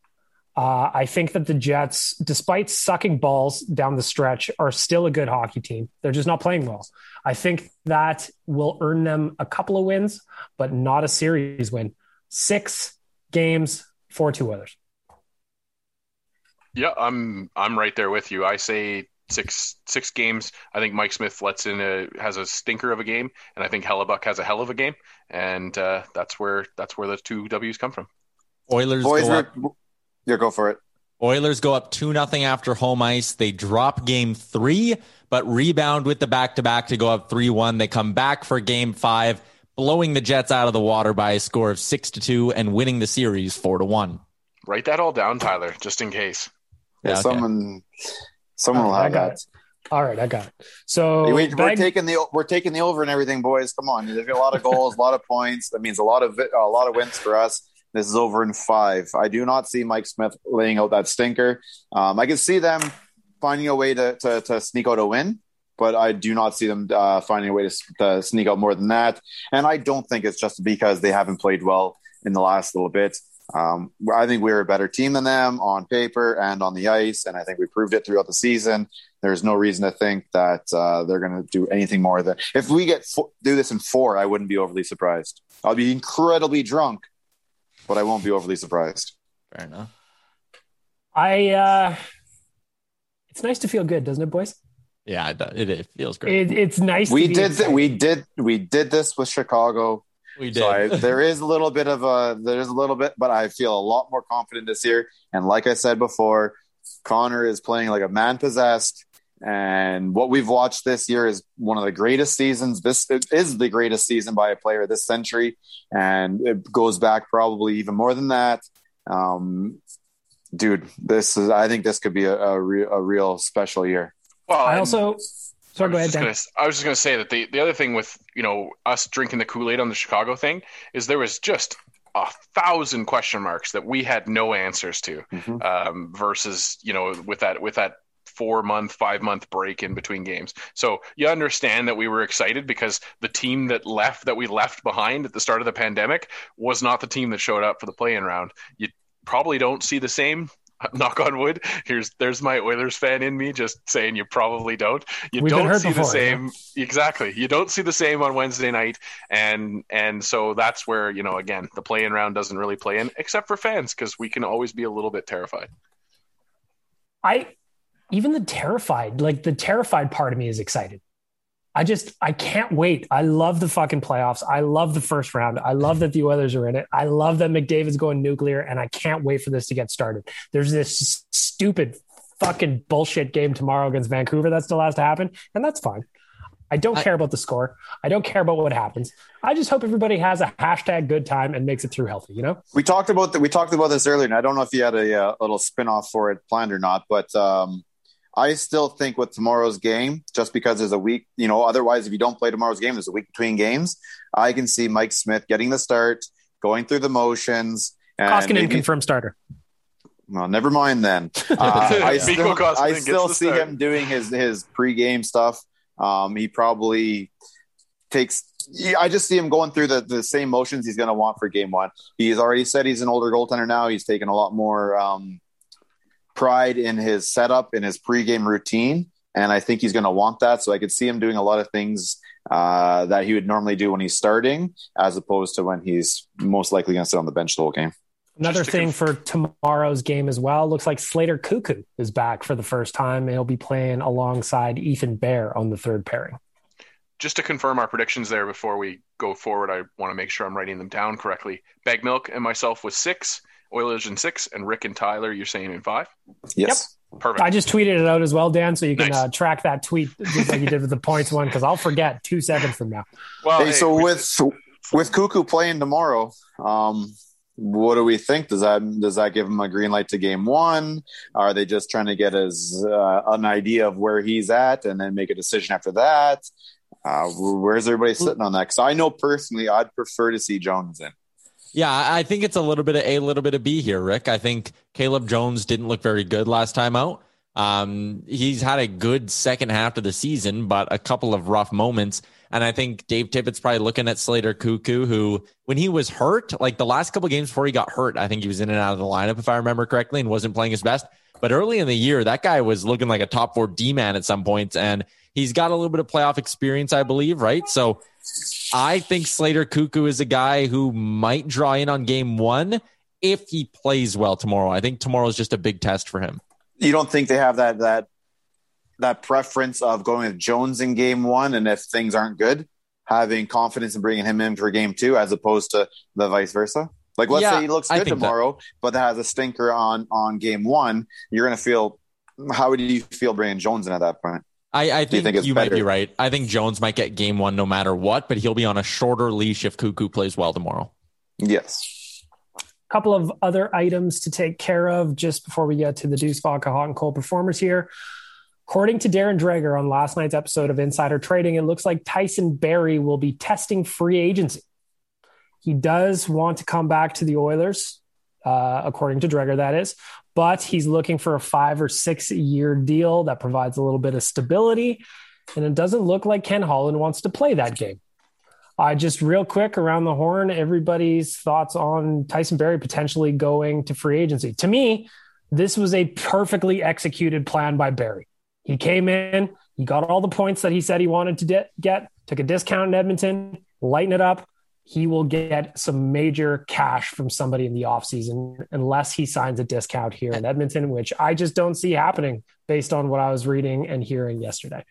Uh, I think that the Jets, despite sucking balls down the stretch, are still a good hockey team. They're just not playing well. I think that will earn them a couple of wins, but not a series win. Six games, four two others. Yeah, I'm I'm right there with you. I say six six games. I think Mike Smith lets in a has a stinker of a game, and I think Hellebuyck has a hell of a game, and uh, that's where that's where the two W's come from. Oilers Boys go up. Yeah, go for it. Oilers go up two nothing after home ice. They drop game three, but rebound with the back to back to go up three one. They come back for game five, blowing the Jets out of the water by a score of six to two and winning the series four to one. Write that all down, Tyler, just in case. Yeah, okay. someone someone will have that. It. All right, I got it. So we, are taking the we're taking the over and everything, boys. Come on, there's a lot of goals, a lot of points. That means a lot of a lot of wins for us. This is over in five. I do not see Mike Smith laying out that stinker. Um, I can see them finding a way to, to, to sneak out a win, but I do not see them uh, finding a way to, to, sneak out more than that. And I don't think it's just because they haven't played well in the last little bit. Um, I think we're a better team than them on paper and on the ice, and I think we proved it throughout the season. There's no reason to think that uh, they're going to do anything more than if we get fo- do this in four. I wouldn't be overly surprised. I'll be incredibly drunk, but I won't be overly surprised. Fair enough. I. Uh, it's nice to feel good, doesn't it, boys? Yeah, it, it feels great. It, it's nice. We did. Th- we did. We did this with Chicago we did. So I, there is a little bit of a there's a little bit, but I feel a lot more confident this year. And like I said before, Connor is playing like a man possessed. And what we've watched this year is one of the greatest seasons. This is the greatest season by a player this century, and it goes back probably even more than that. Um, dude, this is. I think this could be a, a, re- a real special year. Well, I also Sorry, go ahead. Gonna, I was just going to say that the, the other thing with you know us drinking the Kool Aid on the Chicago thing is there was just a thousand question marks that we had no answers to, mm-hmm. um, versus you know with that with that four month, five month break in between games. So you understand that we were excited because the team that left that we left behind at the start of the pandemic was not the team that showed up for the play in round. You probably don't see the same knock on wood. Here's there's my Oilers fan in me just saying you probably don't. You We've don't see before, the same yeah. exactly. You don't see the same on Wednesday night, and and so that's where you know again the play-in round doesn't really play in except for fans because we can always be a little bit terrified. I even the terrified like the terrified part of me is excited. I just I can't wait. I love the fucking playoffs. I love the first round. I love that the Oilers are in it. I love that McDavid's going nuclear, and I can't wait for this to get started. There's this stupid fucking bullshit game tomorrow against Vancouver that still has to happen, and that's fine. I don't I, care about the score. I don't care about what happens. I just hope everybody has a hashtag good time and makes it through healthy. You know, we talked about that. We talked about this earlier, and I don't know if you had a, a uh, little spin off for it planned or not, but um, I still think with tomorrow's game, just because there's a week, you know, otherwise, if you don't play tomorrow's game, there's a week between games. I can see Mike Smith getting the start, going through the motions. And Koskinen maybe, confirmed starter. Well, never mind then. Uh, I still, I still see start. him doing his his pregame stuff. Um, he probably takes. I just see him going through the, the same motions he's going to want for game one. He's already said he's an older goaltender now. He's taken a lot more um, pride in his setup, in his pregame routine. And I think he's going to want that. So I could see him doing a lot of things uh, that he would normally do when he's starting, as opposed to when he's most likely going to sit on the bench the whole game. Another thing conf- for tomorrow's game as well looks like Slater Koekkoek is back for the first time. He'll be playing alongside Ethan Bear on the third pairing. Just to confirm our predictions there before we go forward, I want to make sure I'm writing them down correctly. Bag Milk and myself was six. Oilers in six, and Rick and Tyler, you're saying in five? Yes. Yep. Perfect. I just tweeted it out as well, Dan, so you can nice. uh, track that tweet just like you did with the points one, because I'll forget two seconds from now. Well, hey, hey so with with Koekkoek playing tomorrow, um, what do we think? Does that does that give him a green light to game one? Are they just trying to get as uh, an idea of where he's at and then make a decision after that? Uh, where's everybody sitting on that? Because I know personally, I'd prefer to see Jones in. Yeah, I think it's a little bit of A, little bit of B here, Rick. I think Caleb Jones didn't look very good last time out. Um, he's had a good second half of the season, but a couple of rough moments. And I think Dave Tippett's probably looking at Slater Koekkoek, who, when he was hurt, like the last couple games before he got hurt, I think he was in and out of the lineup, if I remember correctly, and wasn't playing his best. But early in the year, that guy was looking like a top four D man at some points, and he's got a little bit of playoff experience, I believe, right? So I think Slater Koekkoek is a guy who might draw in on game one if he plays well tomorrow. I think tomorrow is just a big test for him. You don't think they have that that that preference of going with Jones in game one, and if things aren't good, having confidence in bringing him in for game two, as opposed to the vice versa. Like, let's yeah, say he looks good tomorrow, that. but that has a stinker on on game one. You're going to feel. How would you feel bringing Jones in at that point? I, I think, you, think you might be right. I think Jones might get game one no matter what, but he'll be on a shorter leash if Koekkoek plays well tomorrow. Yes. A couple of other items to take care of just before we get to the Deuce Vodka Hot and Cold performers here. According to Darren Dreger on last night's episode of Insider Trading, it looks like Tyson Barrie will be testing free agency. He does want to come back to the Oilers, uh, according to Dreger, that is, but he's looking for a five or six year deal that provides a little bit of stability. And it doesn't look like Ken Holland wants to play that game. Uh, just real quick around the horn, everybody's thoughts on Tyson Barrie potentially going to free agency. To me, this was a perfectly executed plan by Barrie. He came in, he got all the points that he said he wanted to de- get, took a discount in Edmonton, lighten it up. He will get some major cash from somebody in the offseason unless he signs a discount here in Edmonton, which I just don't see happening based on what I was reading and hearing yesterday.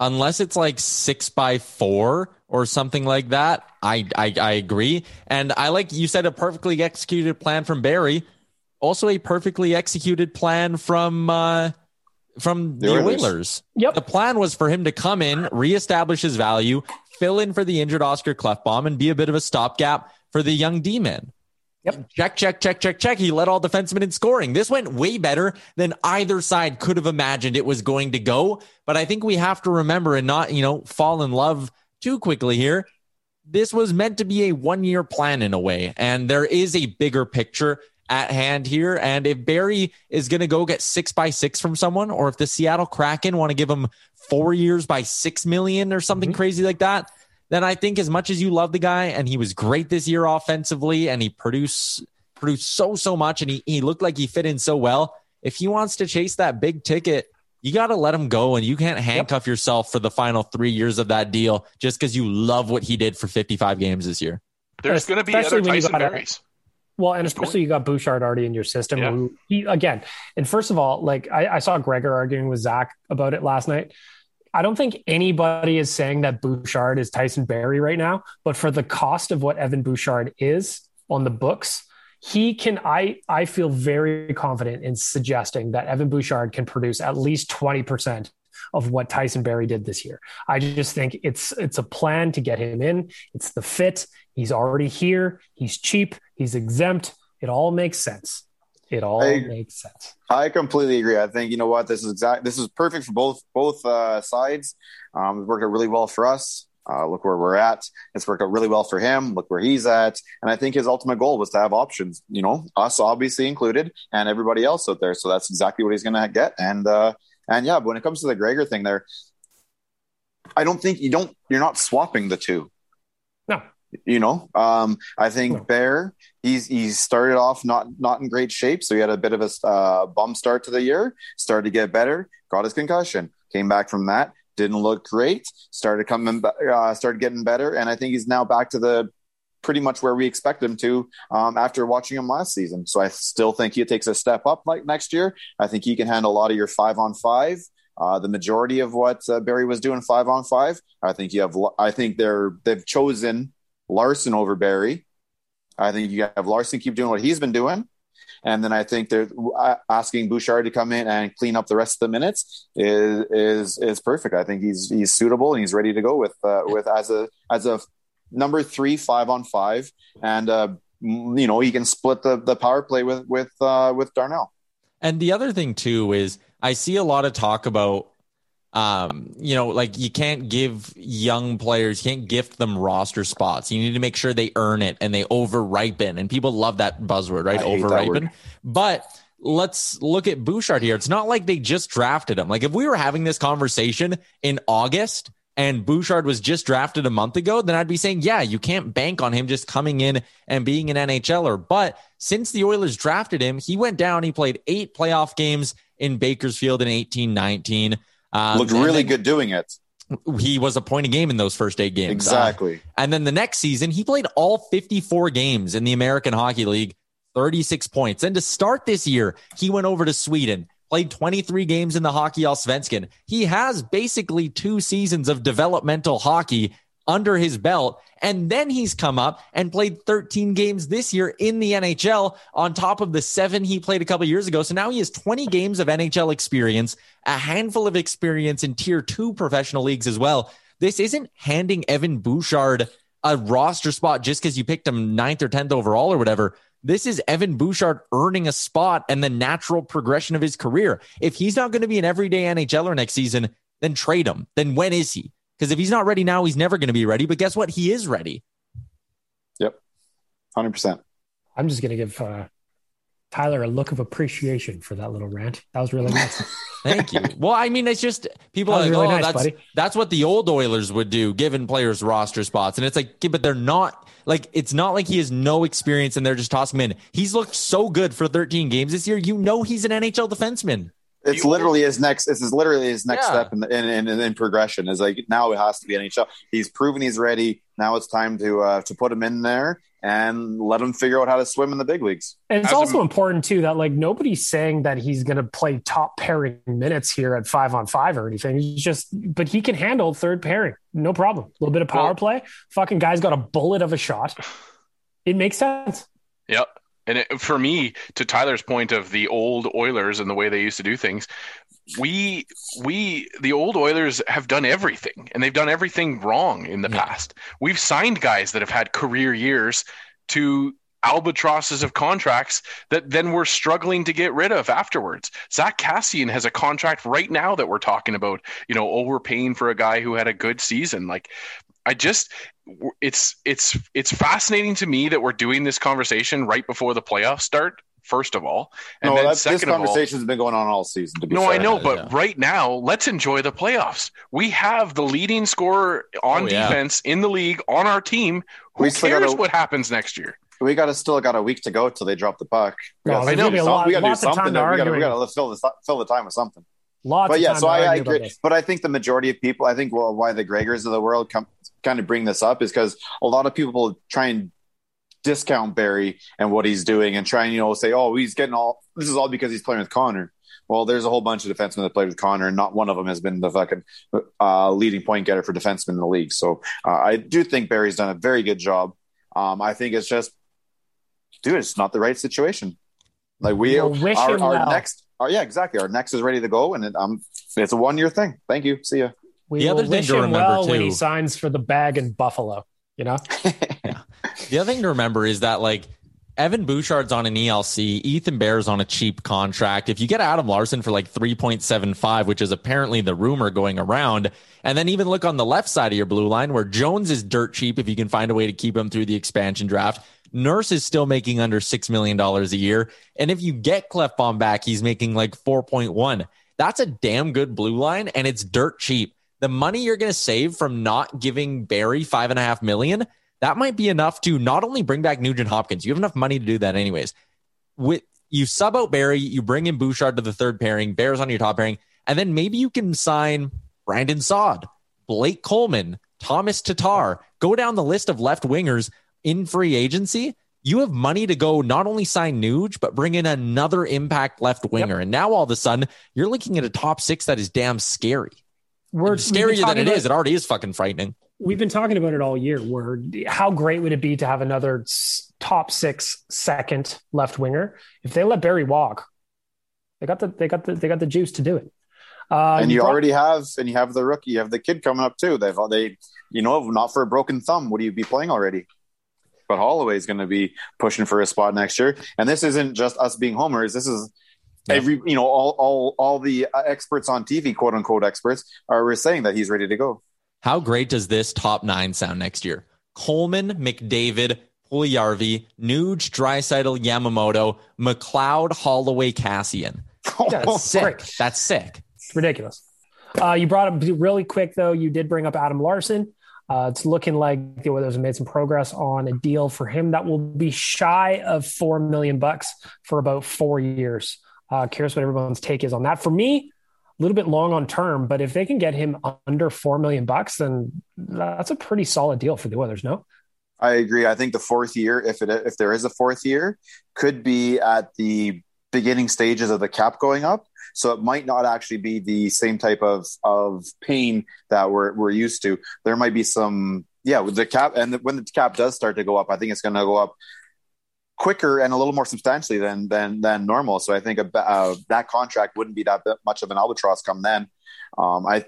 Unless it's like six by four or something like that, I, I, I agree. And I like you said a perfectly executed plan from Barrie, also a perfectly executed plan from uh, from the, the Oilers. Oilers. Yep. The plan was for him to come in, reestablish his value, fill in for the injured Oscar Klefbom, and be a bit of a stopgap for the young D-man. Yep. Check, check, check, check, check. He led all defensemen in scoring. This went way better than either side could have imagined it was going to go. But I think we have to remember and not, you know, fall in love too quickly here. This was meant to be a one year plan in a way. And there is a bigger picture at hand here. And if Barrie is going to go get six by six from someone, or if the Seattle Kraken want to give him four years by six million or something mm-hmm. crazy like that, then I think as much as you love the guy and he was great this year offensively and he produced produced so so much and he, he looked like he fit in so well. If he wants to chase that big ticket, you got to let him go and you can't handcuff yep. yourself for the final three years of that deal just because you love what he did for 55 games this year. There's going to be other Tyson Barries. Well, and especially you got Bouchard already in your system. Yeah. Who he again, and first of all, like I, I, saw Gregor arguing with Zach about it last night. I don't think anybody is saying that Bouchard is Tyson Barrie right now, but for the cost of what Evan Bouchard is on the books, he can I I feel very confident in suggesting that Evan Bouchard can produce at least 20% of what Tyson Barrie did this year. I just think it's it's a plan to get him in. It's the fit. He's already here. He's cheap. He's exempt. It all makes sense. It all I, makes sense. I completely agree. I think you know what this is exact. This is perfect for both both uh, sides. Um, it worked out really well for us. Uh, look where we're at. It's worked out really well for him. Look where he's at. And I think his ultimate goal was to have options, you know, us obviously included and everybody else out there. So that's exactly what he's going to get. And, uh, and yeah, when it comes to the Gregor thing there, I don't think you don't, you're not swapping the two. No. You know, um, I think. Bear, he's he's started off not not in great shape, so he had a bit of a uh, bum start to the year. Started to get better, got his concussion, came back from that, didn't look great. Started coming, uh, started getting better, and I think he's now back to the pretty much where we expect him to um, after watching him last season. So I still think he takes a step up like next year. I think he can handle a lot of your five on five. Uh, the majority of what uh, Barrie was doing five on five, I think you have. I think they're they've chosen Larsson over Barrie. I think you have Larsson keep doing what he's been doing. And then I think they're uh, asking Bouchard to come in and clean up the rest of the minutes is is is perfect. I think he's he's suitable and he's ready to go with uh, with as a as a number three five on five, and uh, you know he can split the the power play with with uh, with Darnell. And the other thing too is I see a lot of talk about um, you know, like you can't give young players, you can't gift them roster spots. You need to make sure they earn it and they over ripen. And people love that buzzword, right? Over ripen. But let's look at Bouchard here. It's not like they just drafted him. Like if we were having this conversation in August and Bouchard was just drafted a month ago, then I'd be saying, yeah, you can't bank on him just coming in and being an NHLer. But since the Oilers drafted him, he went down. He played eight playoff games in Bakersfield in eighteen nineteen. Um, Looked really good doing it. He was a point a game in those first eight games. Exactly. Uh, and then the next season, he played all 54 games in the American Hockey League, 36 points. And to start this year, he went over to Sweden, played 23 games in the Hockey Allsvenskan. He has basically two seasons of developmental hockey under his belt. And then he's come up and played 13 games this year in the NHL on top of the seven he played a couple years ago. So now he has 20 games of NHL experience, a handful of experience in tier two professional leagues as well. This isn't handing Evan Bouchard a roster spot just because you picked him ninth or 10th overall or whatever. This is Evan Bouchard earning a spot and the natural progression of his career. If he's not going to be an everyday NHLer next season, then trade him. Then when is he? Because if he's not ready now, he's never going to be ready. But guess what? He is ready. Yep. 100%. I'm just going to give uh, Tyler a look of appreciation for that little rant. That was really nice. Thank you. Well, I mean, it's just people are like, really oh, nice, that's buddy. that's what the old Oilers would do, given players roster spots, and it's like, but they're not like it's not like he has no experience and they're just tossing him in. He's looked so good for 13 games this year. You know, he's an NHL defenseman it's literally his next. This is literally his next yeah. step in, the, in, in, in progression. Is like now it has to be NHL. He's proven he's ready. Now it's time to uh, to put him in there and let him figure out how to swim in the big leagues. And it's As also a, important too that like nobody's saying that he's going to play top pairing minutes here at five on five or anything. He's just, but he can handle third pairing, no problem. A little bit of power well, play. Fucking guy's got a bullet of a shot. It makes sense. Yep. And it, for me, to Tyler's point of the old Oilers and the way they used to do things, we we the old Oilers have done everything, and they've done everything wrong in the yeah. past. We've signed guys that have had career years to albatrosses of contracts that then we're struggling to get rid of afterwards. Zack Kassian has a contract right now that we're talking about, you know, oh, overpaying for a guy who had a good season. Like I just it's it's it's fascinating to me that we're doing this conversation right before the playoffs start. First of all, and no, then second this conversation has been going on all season. To be no, fair. I know, but yeah. right now, let's enjoy the playoffs. We have the leading scorer on oh, defense yeah. in the league on our team. Who we cares gotta, what happens next year? We got to still got a week to go till they drop the puck. We got to do something. Lot, we got to do something. We got to fill the fill the time with something. Lots but yeah, so I, I agree. But I think the majority of people, I think well, why the Gregors of the world come kind of bring this up is because a lot of people try and discount Barrie and what he's doing and try and you know say, oh, he's getting all this is all because he's playing with Connor. Well, there's a whole bunch of defensemen that played with Connor, and not one of them has been the fucking uh, leading point getter for defensemen in the league. So uh, I do think Barrie's done a very good job. Um, I think it's just, dude, it's not the right situation. Like we, our, our well. next, our, yeah, exactly. Our next is ready to go, and it, um, it's a one year thing. Thank you. See ya. We the other thing to remember well too, when he signs for the bag in Buffalo. You know. yeah. The other thing to remember is that like Evan Bouchard's on an ELC, Ethan Bear's on a cheap contract. If you get Adam Larsson for like 3.75, which is apparently the rumor going around, and then even look on the left side of your blue line where Jones is dirt cheap if you can find a way to keep him through the expansion draft. Nurse is still making under $6 million a year. And if you get Klefbom back, he's making like 4.1. That's a damn good blue line and it's dirt cheap the money you're going to save from not giving Barrie five and a half million, that might be enough to not only bring back Nugent Hopkins, you have enough money to do that anyways. With you sub out Barrie, you bring in Bouchard to the third pairing, Bears on your top pairing, and then maybe you can sign Brandon Saad, Blake Coleman, Thomas Tatar. Go down the list of left wingers in free agency. You have money to go not only sign Nuge, but bring in another impact left winger. Yep. And now all of a sudden, you're looking at a top six that is damn scary we're scarier than it about, is. It already is fucking frightening. We've been talking about it all year. Where how great would it be to have another top six second left winger? If they let Barrie walk, they got the they got the they got the juice to do it. Uh, and you, already have, and you have the rookie, you have the kid coming up too. They've they, you know, not for a broken thumb. Would you be playing already? But Holloway is going to be pushing for a spot next year. And this isn't just us being homers. This is every you know all all all the uh, experts on TV, quote unquote experts, are saying that he's ready to go. How great does this top nine sound next year? Coleman, McDavid, Puljujarvi, Nuge, Draisaitl, Yamamoto, McLeod, Holloway, Kassian. That's sick. That's sick. It's ridiculous. Uh, you brought up really quick though. You did bring up Adam Larsson. Uh, it's looking like the Oilers have made some progress on a deal for him that will be shy of four million bucks for about four years. Uh, curious what everyone's take is on that. For me, a little bit long on term, but if they can get him under four million bucks, then that's a pretty solid deal for the Oilers. No, I agree. I think the fourth year, if it if there is a fourth year, could be at the beginning stages of the cap going up. So it might not actually be the same type of of pain that we're we're used to. There might be some yeah with the cap and the, when the cap does start to go up, I think it's going to go up quicker and a little more substantially than than than normal. So I think a, uh, that contract wouldn't be that much of an albatross come then. Um, I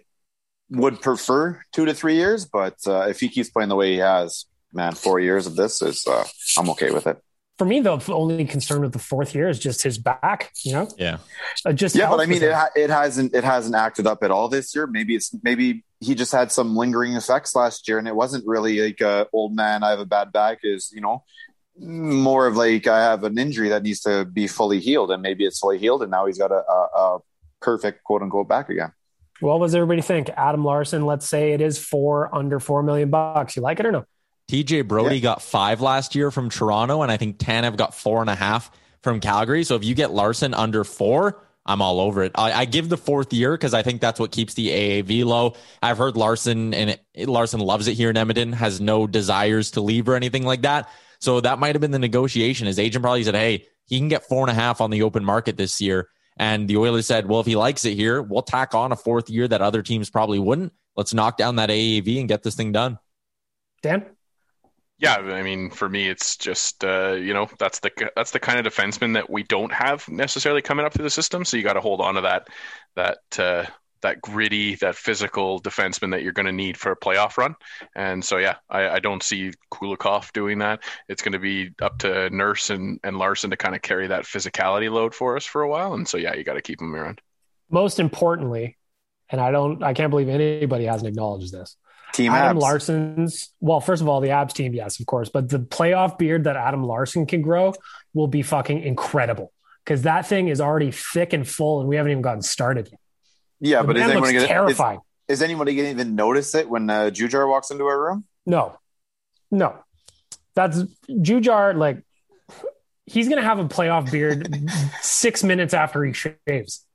would prefer two to three years, but uh, if he keeps playing the way he has, man, four years of this is uh, I'm okay with it. For me, the only concern with the fourth year is just his back. You know, yeah, uh, just yeah. But I mean, it, ha- it hasn't it hasn't acted up at all this year. Maybe it's maybe he just had some lingering effects last year, and it wasn't really like a old man. I have a bad back. Is you know more of like I have an injury that needs to be fully healed, and maybe it's fully healed, and now he's got a, a, a perfect quote unquote back again. What does everybody think? Adam Larsson, let's say it is four under four million bucks. You like it or no? TJ Brodie yeah. got five last year from Toronto, and I think Tanev got four and a half from Calgary. So if you get Larsson under four, I'm all over it. I, I give the fourth year because I think that's what keeps the AAV low. I've heard Larsson and it, Larsson loves it here in Edmonton, has no desires to leave or anything like that. So that might have been the negotiation. His agent probably said, Hey, he can get four and a half on the open market this year. And the Oilers said, Well, if he likes it here, we'll tack on a fourth year that other teams probably wouldn't. Let's knock down that AAV and get this thing done. Dan? Yeah, I mean, for me, it's just uh, you know that's the that's the kind of defenseman that we don't have necessarily coming up through the system. So you got to hold on to that that uh, that gritty, that physical defenseman that you're going to need for a playoff run. And so, yeah, I, I don't see Kulikov doing that. It's going to be up to Nurse and, and Larsson to kind of carry that physicality load for us for a while. And so, yeah, you got to keep him around. Most importantly, and I don't, I can't believe anybody hasn't acknowledged this. Team Adam abs. Larsson's, well, first of all, the abs team, yes, of course, but the playoff beard that Adam Larsson can grow will be fucking incredible because that thing is already thick and full, and we haven't even gotten started yet. Yeah, the but is anyone gonna, terrifying? Is, is anybody going to even notice it when uh, Jujhar walks into a room? No, no. That's Jujhar. Like he's going to have a playoff beard six minutes after he shaves.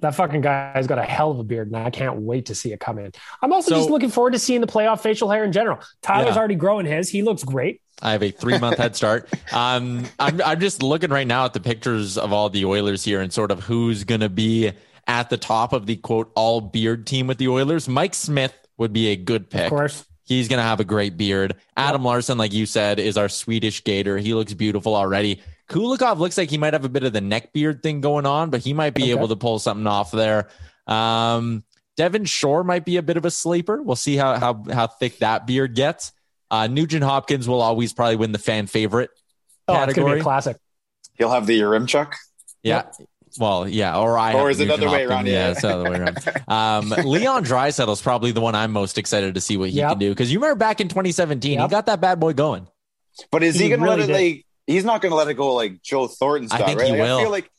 That fucking guy's got a hell of a beard, and I can't wait to see it come in. I'm also so, just looking forward to seeing the playoff facial hair in general. Tyler's yeah. already growing his; he looks great. I have a three month head start. Um, I'm I'm just looking right now at the pictures of all the Oilers here and sort of who's going to be at the top of the quote all beard team with the Oilers. Mike Smith would be a good pick. Of course. He's going to have a great beard. Adam yep. Larsson, like you said, is our Swedish gator. He looks beautiful already. Kulikov looks like he might have a bit of the neck beard thing going on, but he might be okay. able to pull something off there. Um, Devin Shore might be a bit of a sleeper. We'll see how how how thick that beard gets. Uh, Nugent Hopkins will always probably win the fan favorite oh, category. classic. He'll have the Yaremchuk. Yeah, yep. Well, yeah, or I. Or is it another way around? Yeah, it's the other way around. Um, Leon Draisaitl is probably the one I'm most excited to see what he yep. can do because you remember back in 2017, yep. he got that bad boy going. But is he, he going to really let it like? He's not going to let it go like Joe Thornton style, I think right? He like, will. I feel like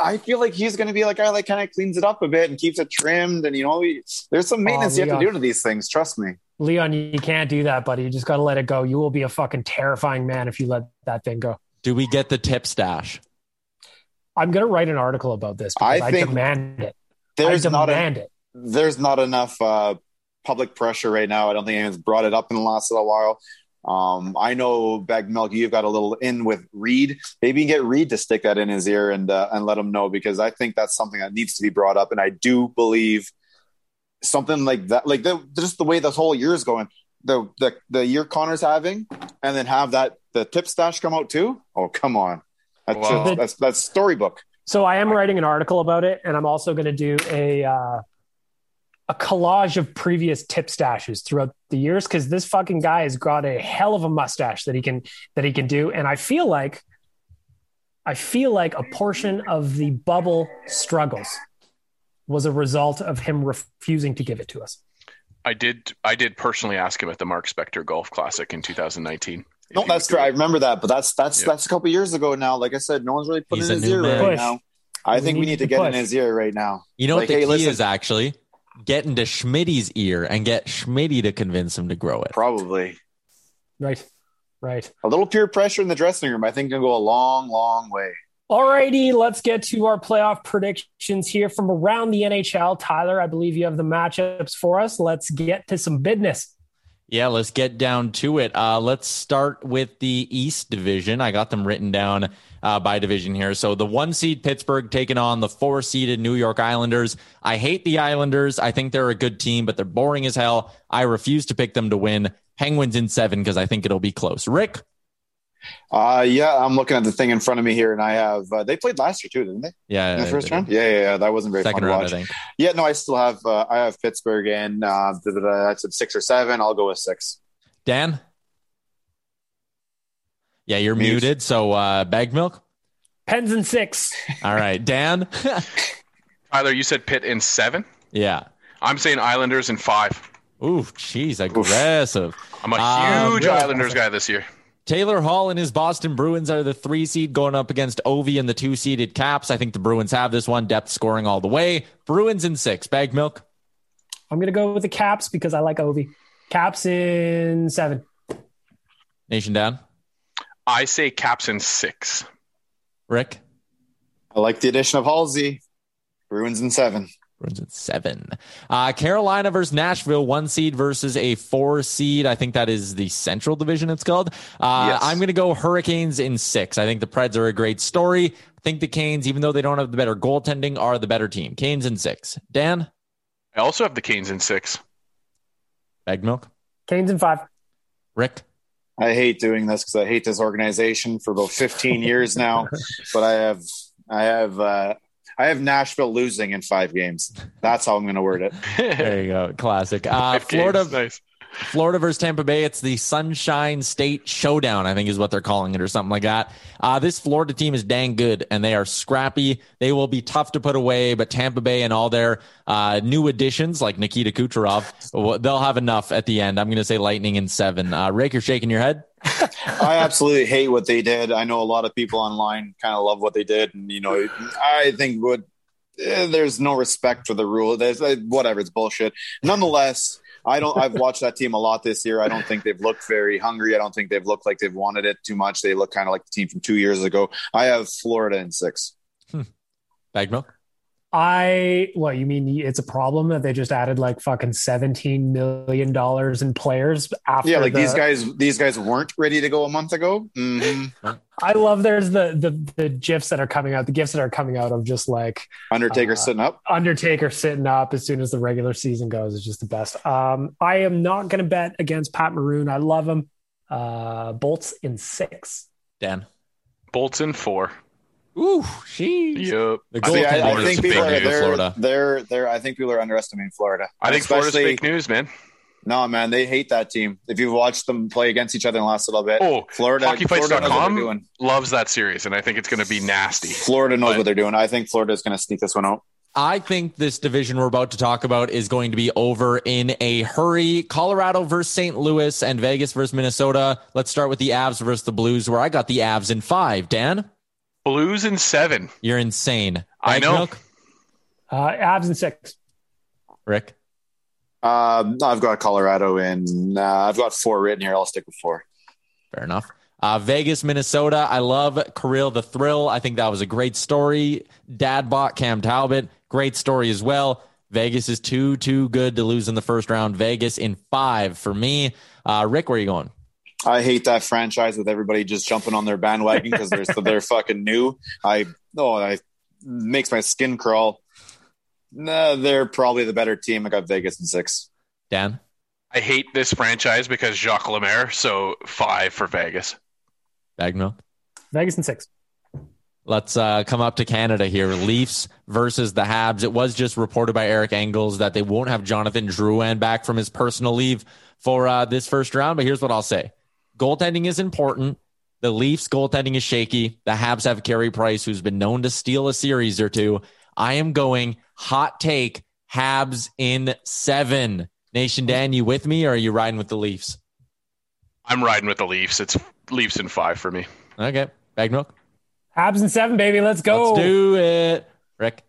I feel like he's going to be like guy that kind of cleans it up a bit and keeps it trimmed, and you know, he, there's some maintenance oh, you have to do to these things. Trust me. Leon, you can't do that, buddy. You just got to let it go. You will be a fucking terrifying man if you let that thing go. Do we get the tip stash? I'm going to write an article about this because I, I demand it. There's I demand not a, it. There's not enough uh, public pressure right now. I don't think anyone's brought it up in the last little while. Um, I know Bag Milk, you've got a little in with Reed. Maybe you get Reed to stick that in his ear and uh, and let him know because I think that's something that needs to be brought up. And I do believe something like that, like the, just the way this whole year is going, the the the year Connor's having, and then have that the tip stash come out too. Oh come on, that's wow. just, that's that's storybook. So I am writing an article about it, and I'm also going to do a uh, a collage of previous tip stashes throughout the years because this fucking guy has got a hell of a mustache that he can that he can do, and I feel like I feel like a portion of the bubble struggles was a result of him refusing to give it to us. I did. I did personally ask him at the Mark Spector Golf Classic in 2019. No, that's true. I remember that, but that's that's yeah. that's a couple years ago now. Like I said, no one's really putting He's in his ear man. right now. I we think need we need to, get push. in his ear right now. You know like, what the hey, key listen. is actually? Get into Schmidt's ear and get Schmidt to convince him to grow it. Probably. Right. Right. A little peer pressure in the dressing room, I think, can go a long, long way. Alrighty, let's get to our playoff predictions here from around the NHL. Tyler, I believe you have the matchups for us. Let's get to some business. Yeah, let's get down to it. Uh, let's start with the East Division. I got them written down uh, by division here. So the one seed Pittsburgh taking on the four seeded New York Islanders. I hate the Islanders. I think they're a good team, but they're boring as hell. I refuse to pick them to win. Penguins in seven because I think it'll be close. Rick? Uh, yeah, I'm looking at the thing in front of me here, and I have uh, they played last year too, didn't they? Yeah, in the first round. Yeah, yeah, yeah, that wasn't very Second fun round, to watch. Yeah, no, I still have uh, I have Pittsburgh, in. uh, that's at six or seven. I'll go with six. Dan. Yeah, you're Mute. muted. So uh, bag milk. Pens and six. All right, Dan. Tyler, you said Pitt in seven. Yeah, I'm saying Islanders in five. Ooh, jeez, aggressive. I'm a uh, huge Islanders guy this year. Taylor Hall and his Boston Bruins are the three seed going up against Ovi and the two seeded Caps. I think the Bruins have this one. Depth scoring all the way. Bruins in six. Bag milk. I'm going to go with the Caps because I like Ovi. Caps in seven. Nation down. I say Caps in six. Rick. I like the addition of Halsey. Bruins in seven. Bruins at seven. Uh, Carolina versus Nashville, one seed versus a four seed. I think that is the Central Division. It's called. Uh, yes. I'm going to go Hurricanes in six. I think the Preds are a great story. I think the Canes, even though they don't have the better goaltending, are the better team. Canes in six. Dan. I also have the Canes in six. Bag milk. Canes in five. Rick. I hate doing this because I hate this organization for about 15 years now, but I have I have uh, I have Nashville losing in five games. That's how I'm going to word it. there you go. Classic. Uh, Florida. Nice. Florida versus Tampa Bay. It's the Sunshine State Showdown, I think is what they're calling it, or something like that. Uh, this Florida team is dang good, and they are scrappy. They will be tough to put away, but Tampa Bay and all their uh, new additions, like Nikita Kucherov, they'll have enough at the end. I'm going to say Lightning in seven. Uh, Rick, you're shaking your head. I absolutely hate what they did. I know a lot of people online kind of love what they did, and you know, I think what eh, there's no respect for the rule. There's uh, whatever, it's bullshit. Nonetheless, I don't. I've watched that team a lot this year. I don't think they've looked very hungry. I don't think they've looked like they've wanted it too much. They look kind of like the team from two years ago. I have Florida in six. Hmm. Bag milk. I what you mean? It's a problem that they just added like fucking seventeen million dollars in players after. Yeah, like the, these guys. These guys weren't ready to go a month ago. Mm-hmm. I love there's the the the gifs that are coming out, the gifs that are coming out of just like Undertaker uh, sitting up, Undertaker sitting up as soon as the regular season goes is just the best. Um, I am not going to bet against Pat Maroon. I love him. Uh, Bolts in six. Dan. Bolts in four. Ooh, she's Yep. The goal See, I, I think people are they're, Florida. They're, they're, I think people are underestimating Florida. I think Florida's fake news, man. No, man, they hate that team. If you've watched them play against each other in the last little bit, oh, Florida, HockeyFights.com loves that series, and I think it's going to be nasty. Florida knows but, what they're doing. I think Florida is going to sneak this one out. I think this division we're about to talk about is going to be over in a hurry. Colorado versus St. Louis and Vegas versus Minnesota. Let's start with the Avs versus the Blues, where I got the Avs in five. Dan? Blues in seven. You're insane. I know. Milk? Uh, Avs in six. Rick? Um, I've got Colorado in. Uh, I've got four written here. I'll stick with four. Fair enough. Uh, Vegas, Minnesota. I love Kirill the Thrill. I think that was a great story. Dad bought Cam Talbot. Great story as well. Vegas is too, too good to lose in the first round. Vegas in five for me. Uh, Rick, where are you going? I hate that franchise with everybody just jumping on their bandwagon because they're they're fucking new. I oh, I makes my skin crawl. Nah, they're probably the better team. I got Vegas in six. Dan, I hate this franchise because Jacques Lemaire. So five for Vegas. Bagno, Vegas in six. Let's uh, come up to Canada here. Leafs versus the Habs. It was just reported by Eric Engels that they won't have Jonathan Drouin back from his personal leave for uh, this first round. But here's what I'll say goaltending is important. The Leafs goaltending is shaky. The Habs have Carey Price, who's been known to steal a series or two. I am going hot take Habs in seven. Nation Dan, you with me or are you riding with the Leafs? I'm riding with the Leafs. It's Leafs in five for me. Okay. Bag milk? Habs in seven, baby. Let's go. Let's do it. Rick.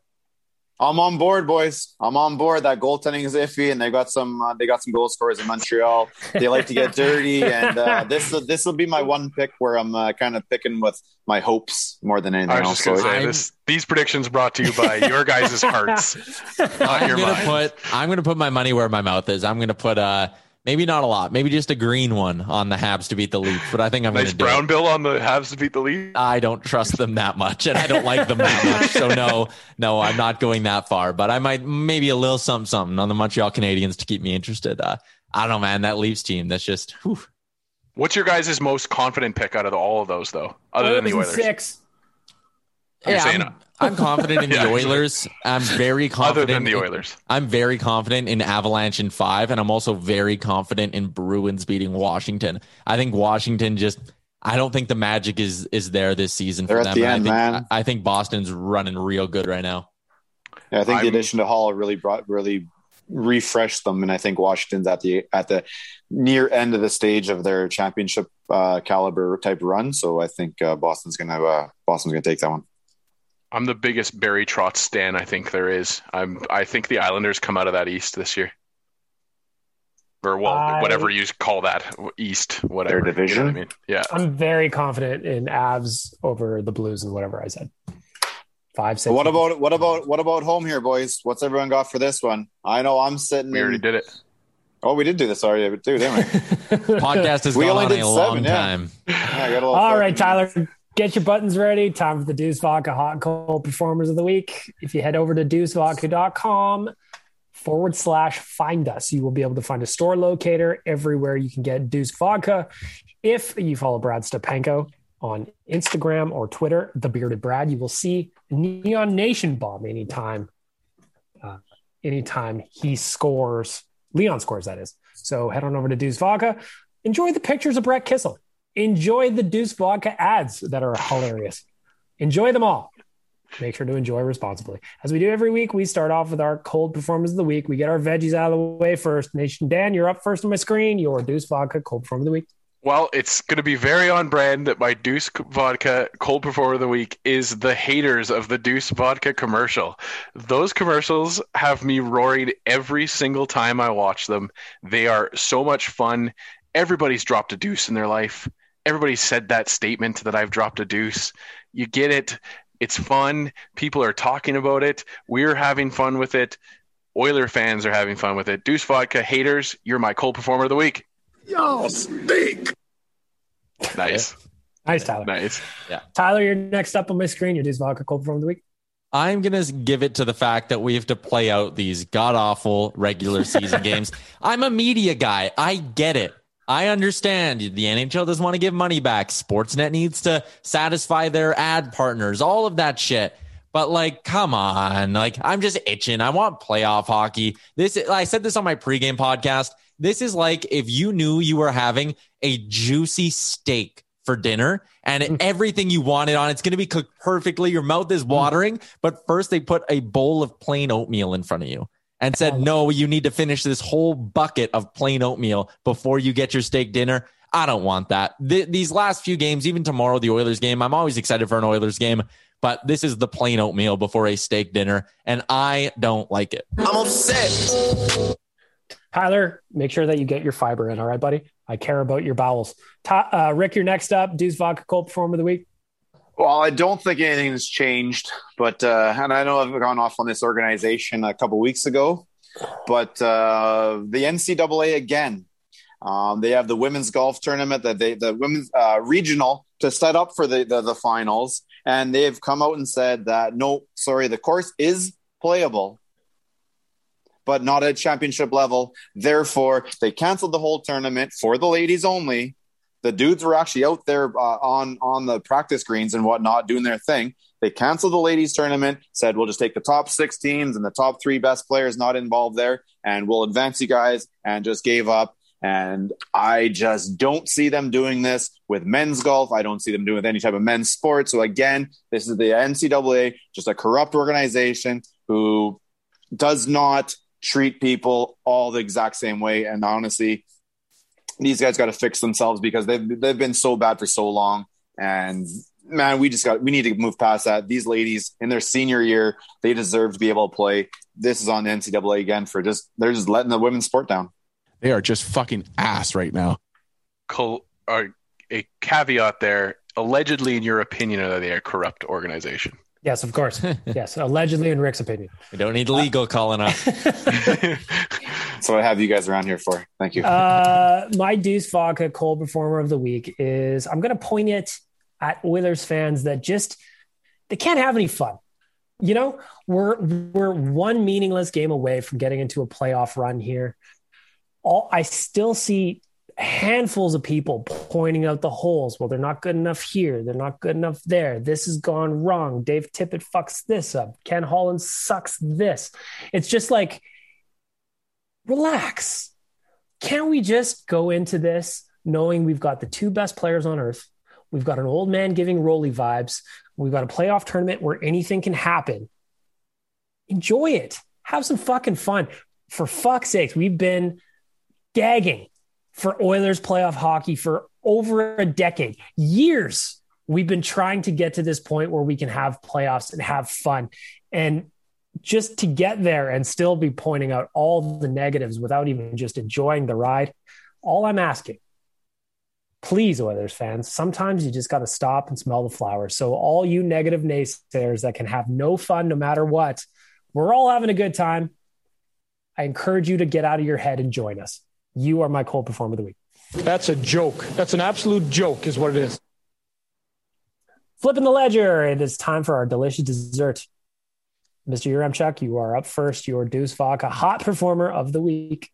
I'm on board, boys. I'm on board. That goaltending is iffy, and they got some. Uh, they got some goal scorers in Montreal. They like to get dirty, and uh, this this will be my one pick where I'm uh, kind of picking with my hopes more than anything else. So say, this, these predictions brought to you by your guys' hearts. I'm gonna put I'm gonna put my money where my mouth is. I'm gonna put uh Maybe not a lot. Maybe just a green one on the Habs to beat the Leafs. But I think I'm nice going to brown it. bill on the Habs to beat the Leafs. I don't trust them that much, and I don't like them that much. So no, no, I'm not going that far. But I might maybe a little something something on the Montreal Canadiens to keep me interested. Uh, I don't know, man. That Leafs team. That's just. Whew. What's your guys' most confident pick out of all of those, though, other than the Oilers? Six. Yeah, I'm, I'm, confident in the yeah, Oilers. I'm very confident. Other than the Oilers. In, I'm very confident in Avalanche in five, and I'm also very confident in Bruins beating Washington. I think Washington just. I don't think the magic is is there this season They're for them. The end, I, think, man. I think Boston's running real good right now. Yeah, I think I'm, the addition to Hall really brought really refreshed them, and I think Washington's at the at the near end of the stage of their championship uh, caliber type run. So I think uh, Boston's gonna uh, Boston's gonna take that one. I'm the biggest Barry Trotz stan I think there is. I'm I think the Islanders come out of that East this year. Or well, I, whatever you call that East, whatever Their division. You know I mean, yeah. I'm very confident in Avs over the Blues and whatever I said. Five, six. What about what about what about home here, boys? What's everyone got for this one? I know I'm sitting. We already in, did it. Oh, we did do this already, too, didn't we? Podcast has we gone only on did a seven, long yeah. time. Yeah, All right, Tyler get your buttons ready. Time for the Deuce Vodka Hot and Cold Performers of the Week. If you head over to deucevodka.com forward slash find us, you will be able to find a store locator everywhere you can get Deuce Vodka. If you follow Brad Stepenko on Instagram or Twitter, the bearded Brad, you will see Neon Nation bomb anytime, uh, anytime he scores. Leon scores, that is. So head on over to Deuce Vodka. Enjoy the pictures of Brett Kissel enjoy the Deuce Vodka ads that are hilarious. Enjoy them all. Make sure to enjoy responsibly. As we do every week, we start off with our cold performance of the week. We get our veggies out of the way first. Nation Dan, you're up first on my screen. Your Deuce Vodka cold performance of the week. Well, it's going to be very on brand that my Deuce Vodka cold performer of the week is the haters of the Deuce Vodka commercial. Those commercials have me roaring every single time I watch them. They are so much fun. Everybody's dropped a deuce in their life everybody said that statement that I've dropped a deuce. You get it. It's fun. People are talking about it. We're having fun with it. Oiler fans are having fun with it. Deuce Vodka haters, you're my cold performer of the week. Y'all stink. Nice. nice, Tyler. Nice. Yeah. Tyler, you're next up on my screen. Your Deuce Vodka cold performer of the week. I'm going to give it to the fact that we have to play out these god awful regular season games. I'm a media guy. I get it. I understand the NHL doesn't want to give money back. Sportsnet needs to satisfy their ad partners, all of that shit. But like, come on. Like, I'm just itching. I want playoff hockey. This, is, I said this on my pregame podcast. This is like if you knew you were having a juicy steak for dinner and mm. everything you wanted on it's going to be cooked perfectly. Your mouth is watering, but first they put a bowl of plain oatmeal in front of you and said, no, you need to finish this whole bucket of plain oatmeal before you get your steak dinner. I don't want that. Th- these last few games, even tomorrow, the Oilers game, I'm always excited for an Oilers game, but this is the plain oatmeal before a steak dinner, and I don't like it. I'm upset. Tyler, make sure that you get your fiber in. All right, buddy. I care about your bowels. uh, Rick, you're next up. Deuce Vodka Cold Performer of the Week. Well, I don't think anything has changed, but uh, and I know I've gone off on this organization a couple weeks ago, but uh, the NCAA again, um, they have the women's golf tournament that they the women's uh, regional to set up for the, the the finals, and they've come out and said that no, sorry, the course is playable, but not at championship level. Therefore, they canceled the whole tournament for the ladies only the dudes were actually out there uh, on on the practice greens and whatnot doing their thing. They canceled the ladies tournament, said we'll just take the top six teams and the top three best players not involved there, and we'll advance you guys, and just gave up. And I just don't see them doing this with men's golf. I don't see them doing with any type of men's sport. So again, this is the NCAA, just a corrupt organization who does not treat people all the exact same way. And honestly, these guys got to fix themselves because they've they've been so bad for so long. And man, we just got we need to move past that. These ladies in their senior year, they deserve to be able to play. This is on the NCAA again for just they're just letting the women's sport down. They are just fucking ass right now. Col- or uh, a caveat there. Allegedly, in your opinion, are they a corrupt organization? Yes, of course. yes, allegedly, in Rick's opinion. We don't need legal uh, calling us. So I have you guys around here for. Thank you. Uh, my Deuce Vodka cold performer of the week is I'm going to point it at Oilers fans that just they can't have any fun. You know, we're we're one meaningless game away from getting into a playoff run here. All I still see handfuls of people pointing out the holes. Well, they're not good enough here. They're not good enough there. This has gone wrong. Dave Tippett fucks this up. Ken Holland sucks this. It's just like, relax. Can't we just go into this knowing we've got the two best players on earth? We've got an old man giving Rolly vibes. We've got a playoff tournament where anything can happen. Enjoy it. Have some fucking fun. For fuck's sakes, we've been gagging for Oilers playoff hockey for over a decade, years. We've been trying to get to this point where we can have playoffs and have fun. And just to get there and still be pointing out all the negatives without even just enjoying the ride, all I'm asking, please, Oilers fans, sometimes you just got to stop and smell the flowers. So, all you negative naysayers that can have no fun no matter what, we're all having a good time. I encourage you to get out of your head and join us. You are my cold performer of the week. That's a joke. That's an absolute joke, is what it is. Flipping the ledger. It is time for our delicious dessert. Mr. Yaremchuk, you are up first. Your Deuce Vodka hot performer of the week.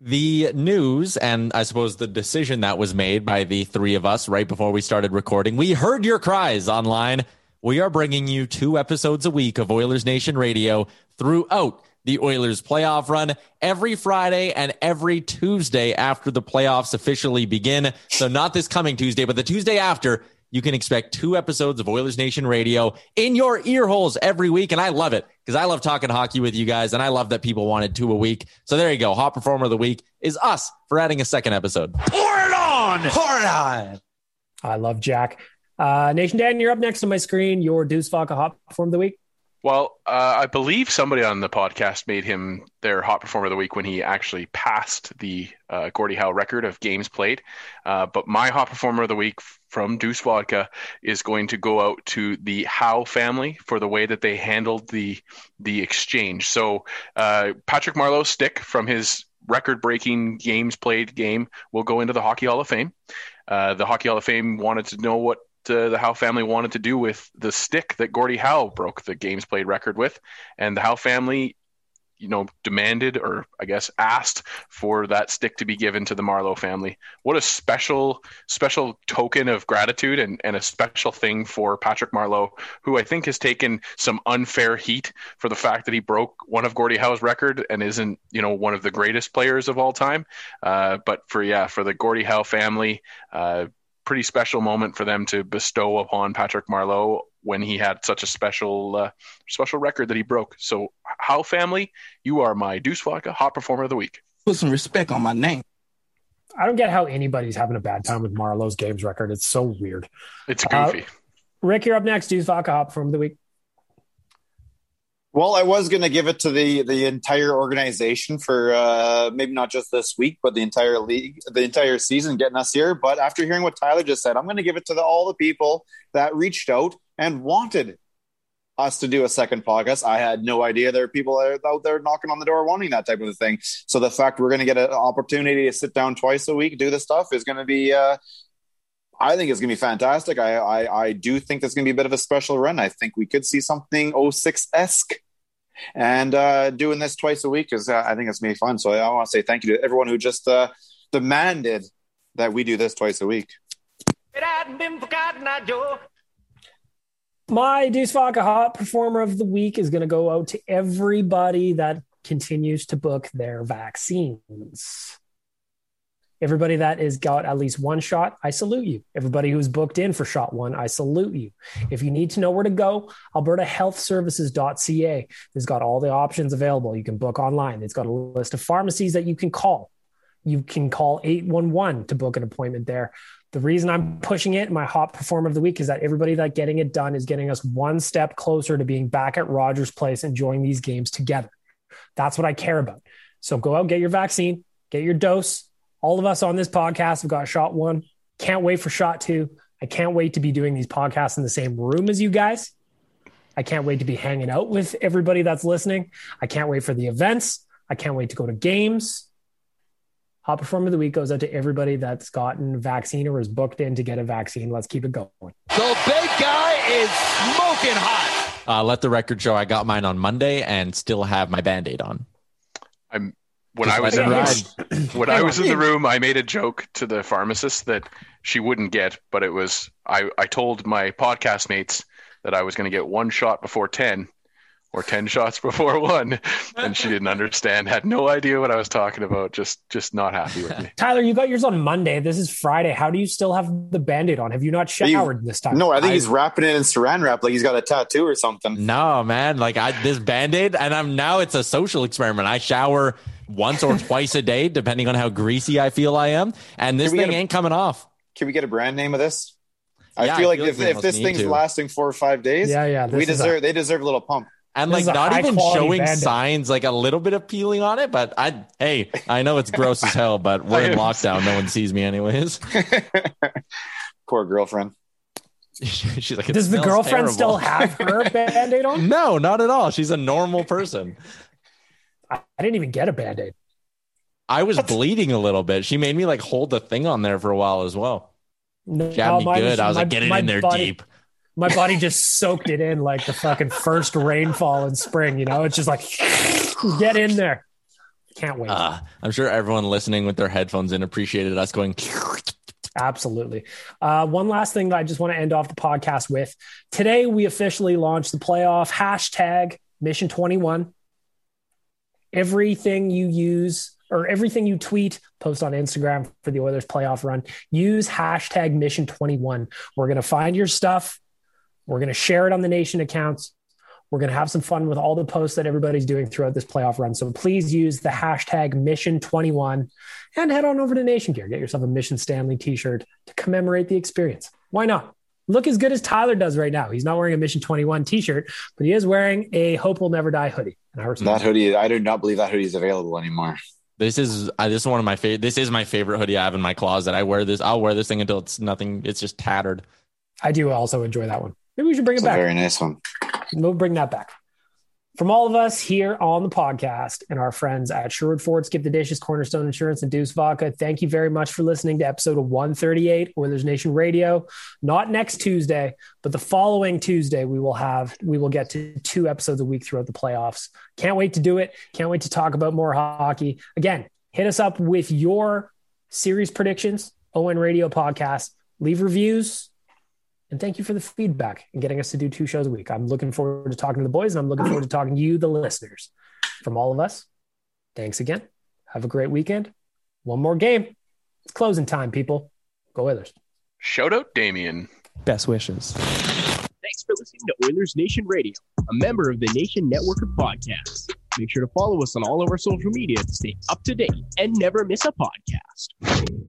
The news and I suppose the decision that was made by the three of us right before we started recording. We heard your cries online. We are bringing you two episodes a week of Oilers Nation Radio throughout the Oilers playoff run every Friday and every Tuesday after the playoffs officially begin. So, not this coming Tuesday, but the Tuesday after, you can expect two episodes of Oilers Nation Radio in your ear holes every week. And I love it because I love talking hockey with you guys. And I love that people wanted two a week. So, there you go. Hot Performer of the Week is us for adding a second episode. Pour it on! Pour it on! I love Jack. Uh, Nation Dan, you're up next on my screen. Your Deuce Vodka Hot Performer of the Week. Well, uh, I believe somebody on the podcast made him their hot performer of the week when he actually passed the uh, Gordie Howe record of games played. Uh, but my hot performer of the week from Deuce Vodka is going to go out to the Howe family for the way that they handled the the exchange. So uh, Patrick Marleau's stick from his record-breaking games played game will go into the Hockey Hall of Fame. Uh, the Hockey Hall of Fame wanted to know what uh, the Howe family wanted to do with the stick that Gordie Howe broke the games played record with, and the Howe family, you know, demanded or I guess asked for that stick to be given to the Marleau family. What a special, special token of gratitude and, and a special thing for Patrick Marleau, who I think has taken some unfair heat for the fact that he broke one of Gordie Howe's record and isn't, you know, one of the greatest players of all time. Uh, but for yeah, for the Gordie Howe family. Uh, pretty special moment for them to bestow upon Patrick Marleau when he had such a special uh, special record that he broke. So, Howe family, you are my Deuce Vodka Hot Performer of the Week. Put some respect on my name. I don't get how anybody's having a bad time with Marleau's games record. It's so weird. It's goofy. Uh, Rick, you're up next. Deuce Vodka Hot Performer of the Week. Well, I was going to give it to the the entire organization for uh, maybe not just this week, but the entire league, the entire season, getting us here. But after hearing what Tyler just said, I'm going to give it to the, all the people that reached out and wanted us to do a second podcast. I had no idea there are people out there knocking on the door wanting that type of thing. So the fact we're going to get an opportunity to sit down twice a week, do this stuff, is going to be. Uh, I think it's going to be fantastic. I, I, I do think there's going to be a bit of a special run. I think we could see something 06 esque. And uh, doing this twice a week is, uh, I think it's going to be fun. So I want to say thank you to everyone who just uh, demanded that we do this twice a week. My Deuce Vodka Hot Performer of the Week is going to go out to everybody that continues to book their vaccines. Everybody that has got at least one shot, I salute you. Everybody who's booked in for shot one, I salute you. If you need to know where to go, albertahealthservices.ca has got all the options available. You can book online. It's got a list of pharmacies that you can call. You can call 811 to book an appointment there. The reason I'm pushing it, my hot performer of the week, is that everybody that getting it done is getting us one step closer to being back at Rogers Place enjoying these games together. That's what I care about. So go out, get your vaccine, get your dose, all of us on this podcast have got shot one. Can't wait for shot two. I can't wait to be doing these podcasts in the same room as you guys. I can't wait to be hanging out with everybody that's listening. I can't wait for the events. I can't wait to go to games. Hot Performer of the Week goes out to everybody that's gotten vaccine or is booked in to get a vaccine. Let's keep it going. The big guy is smoking hot. Uh, let the record show I got mine on Monday and still have my band aid on. I'm when I was in the, when I was in the room, I made a joke to the pharmacist that she wouldn't get, but it was I, I told my podcast mates that I was going to get one shot before ten or 10 shots before one and she didn't understand had no idea what i was talking about just just not happy with me. Tyler you got yours on monday. This is friday. How do you still have the band-aid on? Have you not showered this time? no i think I, he's wrapping it in saran wrap like he's got a tattoo or something. No man like i this band-aid and i'm now it's a social experiment. I shower once or twice a day, depending on how greasy I feel I am. And this thing a, ain't coming off. Can we get a brand name of this? I yeah, feel like I feel if, like if this thing's to. lasting four or five days, yeah, yeah, we deserve. A, they deserve a little pump. And like not even showing bandit. signs, like a little bit of peeling on it. But I, hey, I know it's gross as hell, but we're in lockdown. No one sees me anyways. Poor girlfriend. She's like, does the girlfriend terrible. still have her band-aid on? No, not at all. She's a normal person. I, I didn't even get a band aid. I was bleeding a little bit. She made me like hold the thing on there for a while as well. No, Jabbed me good. I was my, like, get it in there body, deep. My body just soaked it in like the fucking first rainfall in spring. You know, it's just like get in there. Can't wait. Uh, I'm sure everyone listening with their headphones in appreciated us going. Absolutely. Uh, one last thing that I just want to end off the podcast with. Today, we officially launched the playoff hashtag Mission 21 everything you use or everything you tweet, post on Instagram for the Oilers playoff run, use hashtag mission 21. We're going to find your stuff. We're going to share it on the nation accounts. We're going to have some fun with all the posts that everybody's doing throughout this playoff run. So please use the hashtag mission 21 and head on over to Nation Gear. Get yourself a Mission Stanley t shirt to commemorate the experience. Why not? Look as good as Tyler does right now. He's not wearing a Mission 21 t shirt, but he is wearing a Hope Will Never Die hoodie. and that hoodie, I do not believe that hoodie is available anymore. This is uh, this is one of my favorite. This is my favorite hoodie I have in my closet. I wear this. I'll wear this thing until it's nothing. It's just tattered. I do also enjoy that one. Maybe we should bring it's it back. very nice one. We'll bring that back. From all of us here on the podcast and our friends at Sherwood Ford, Skip the Dishes, Cornerstone Insurance, and Deuce Vodka, thank you very much for listening to episode 138 Oilers Nation Radio. Not next Tuesday, but the following Tuesday, we will have we will get to two episodes a week throughout the playoffs. Can't wait to do it. Can't wait to talk about more hockey. Again, hit us up with your series predictions. ON Radio Podcast. Leave reviews and thank you for the feedback and getting us to do two shows a week. I'm looking forward to talking to the boys and I'm looking forward to talking to you, the listeners. From all of us, thanks again. Have a great weekend. One more game. It's closing time, people. Go Oilers. Shout out Damien. Best wishes. Thanks for listening to Oilers Nation Radio, a member of the Nation Network of Podcasts. Make sure to follow us on all of our social media to stay up to date and never miss a podcast.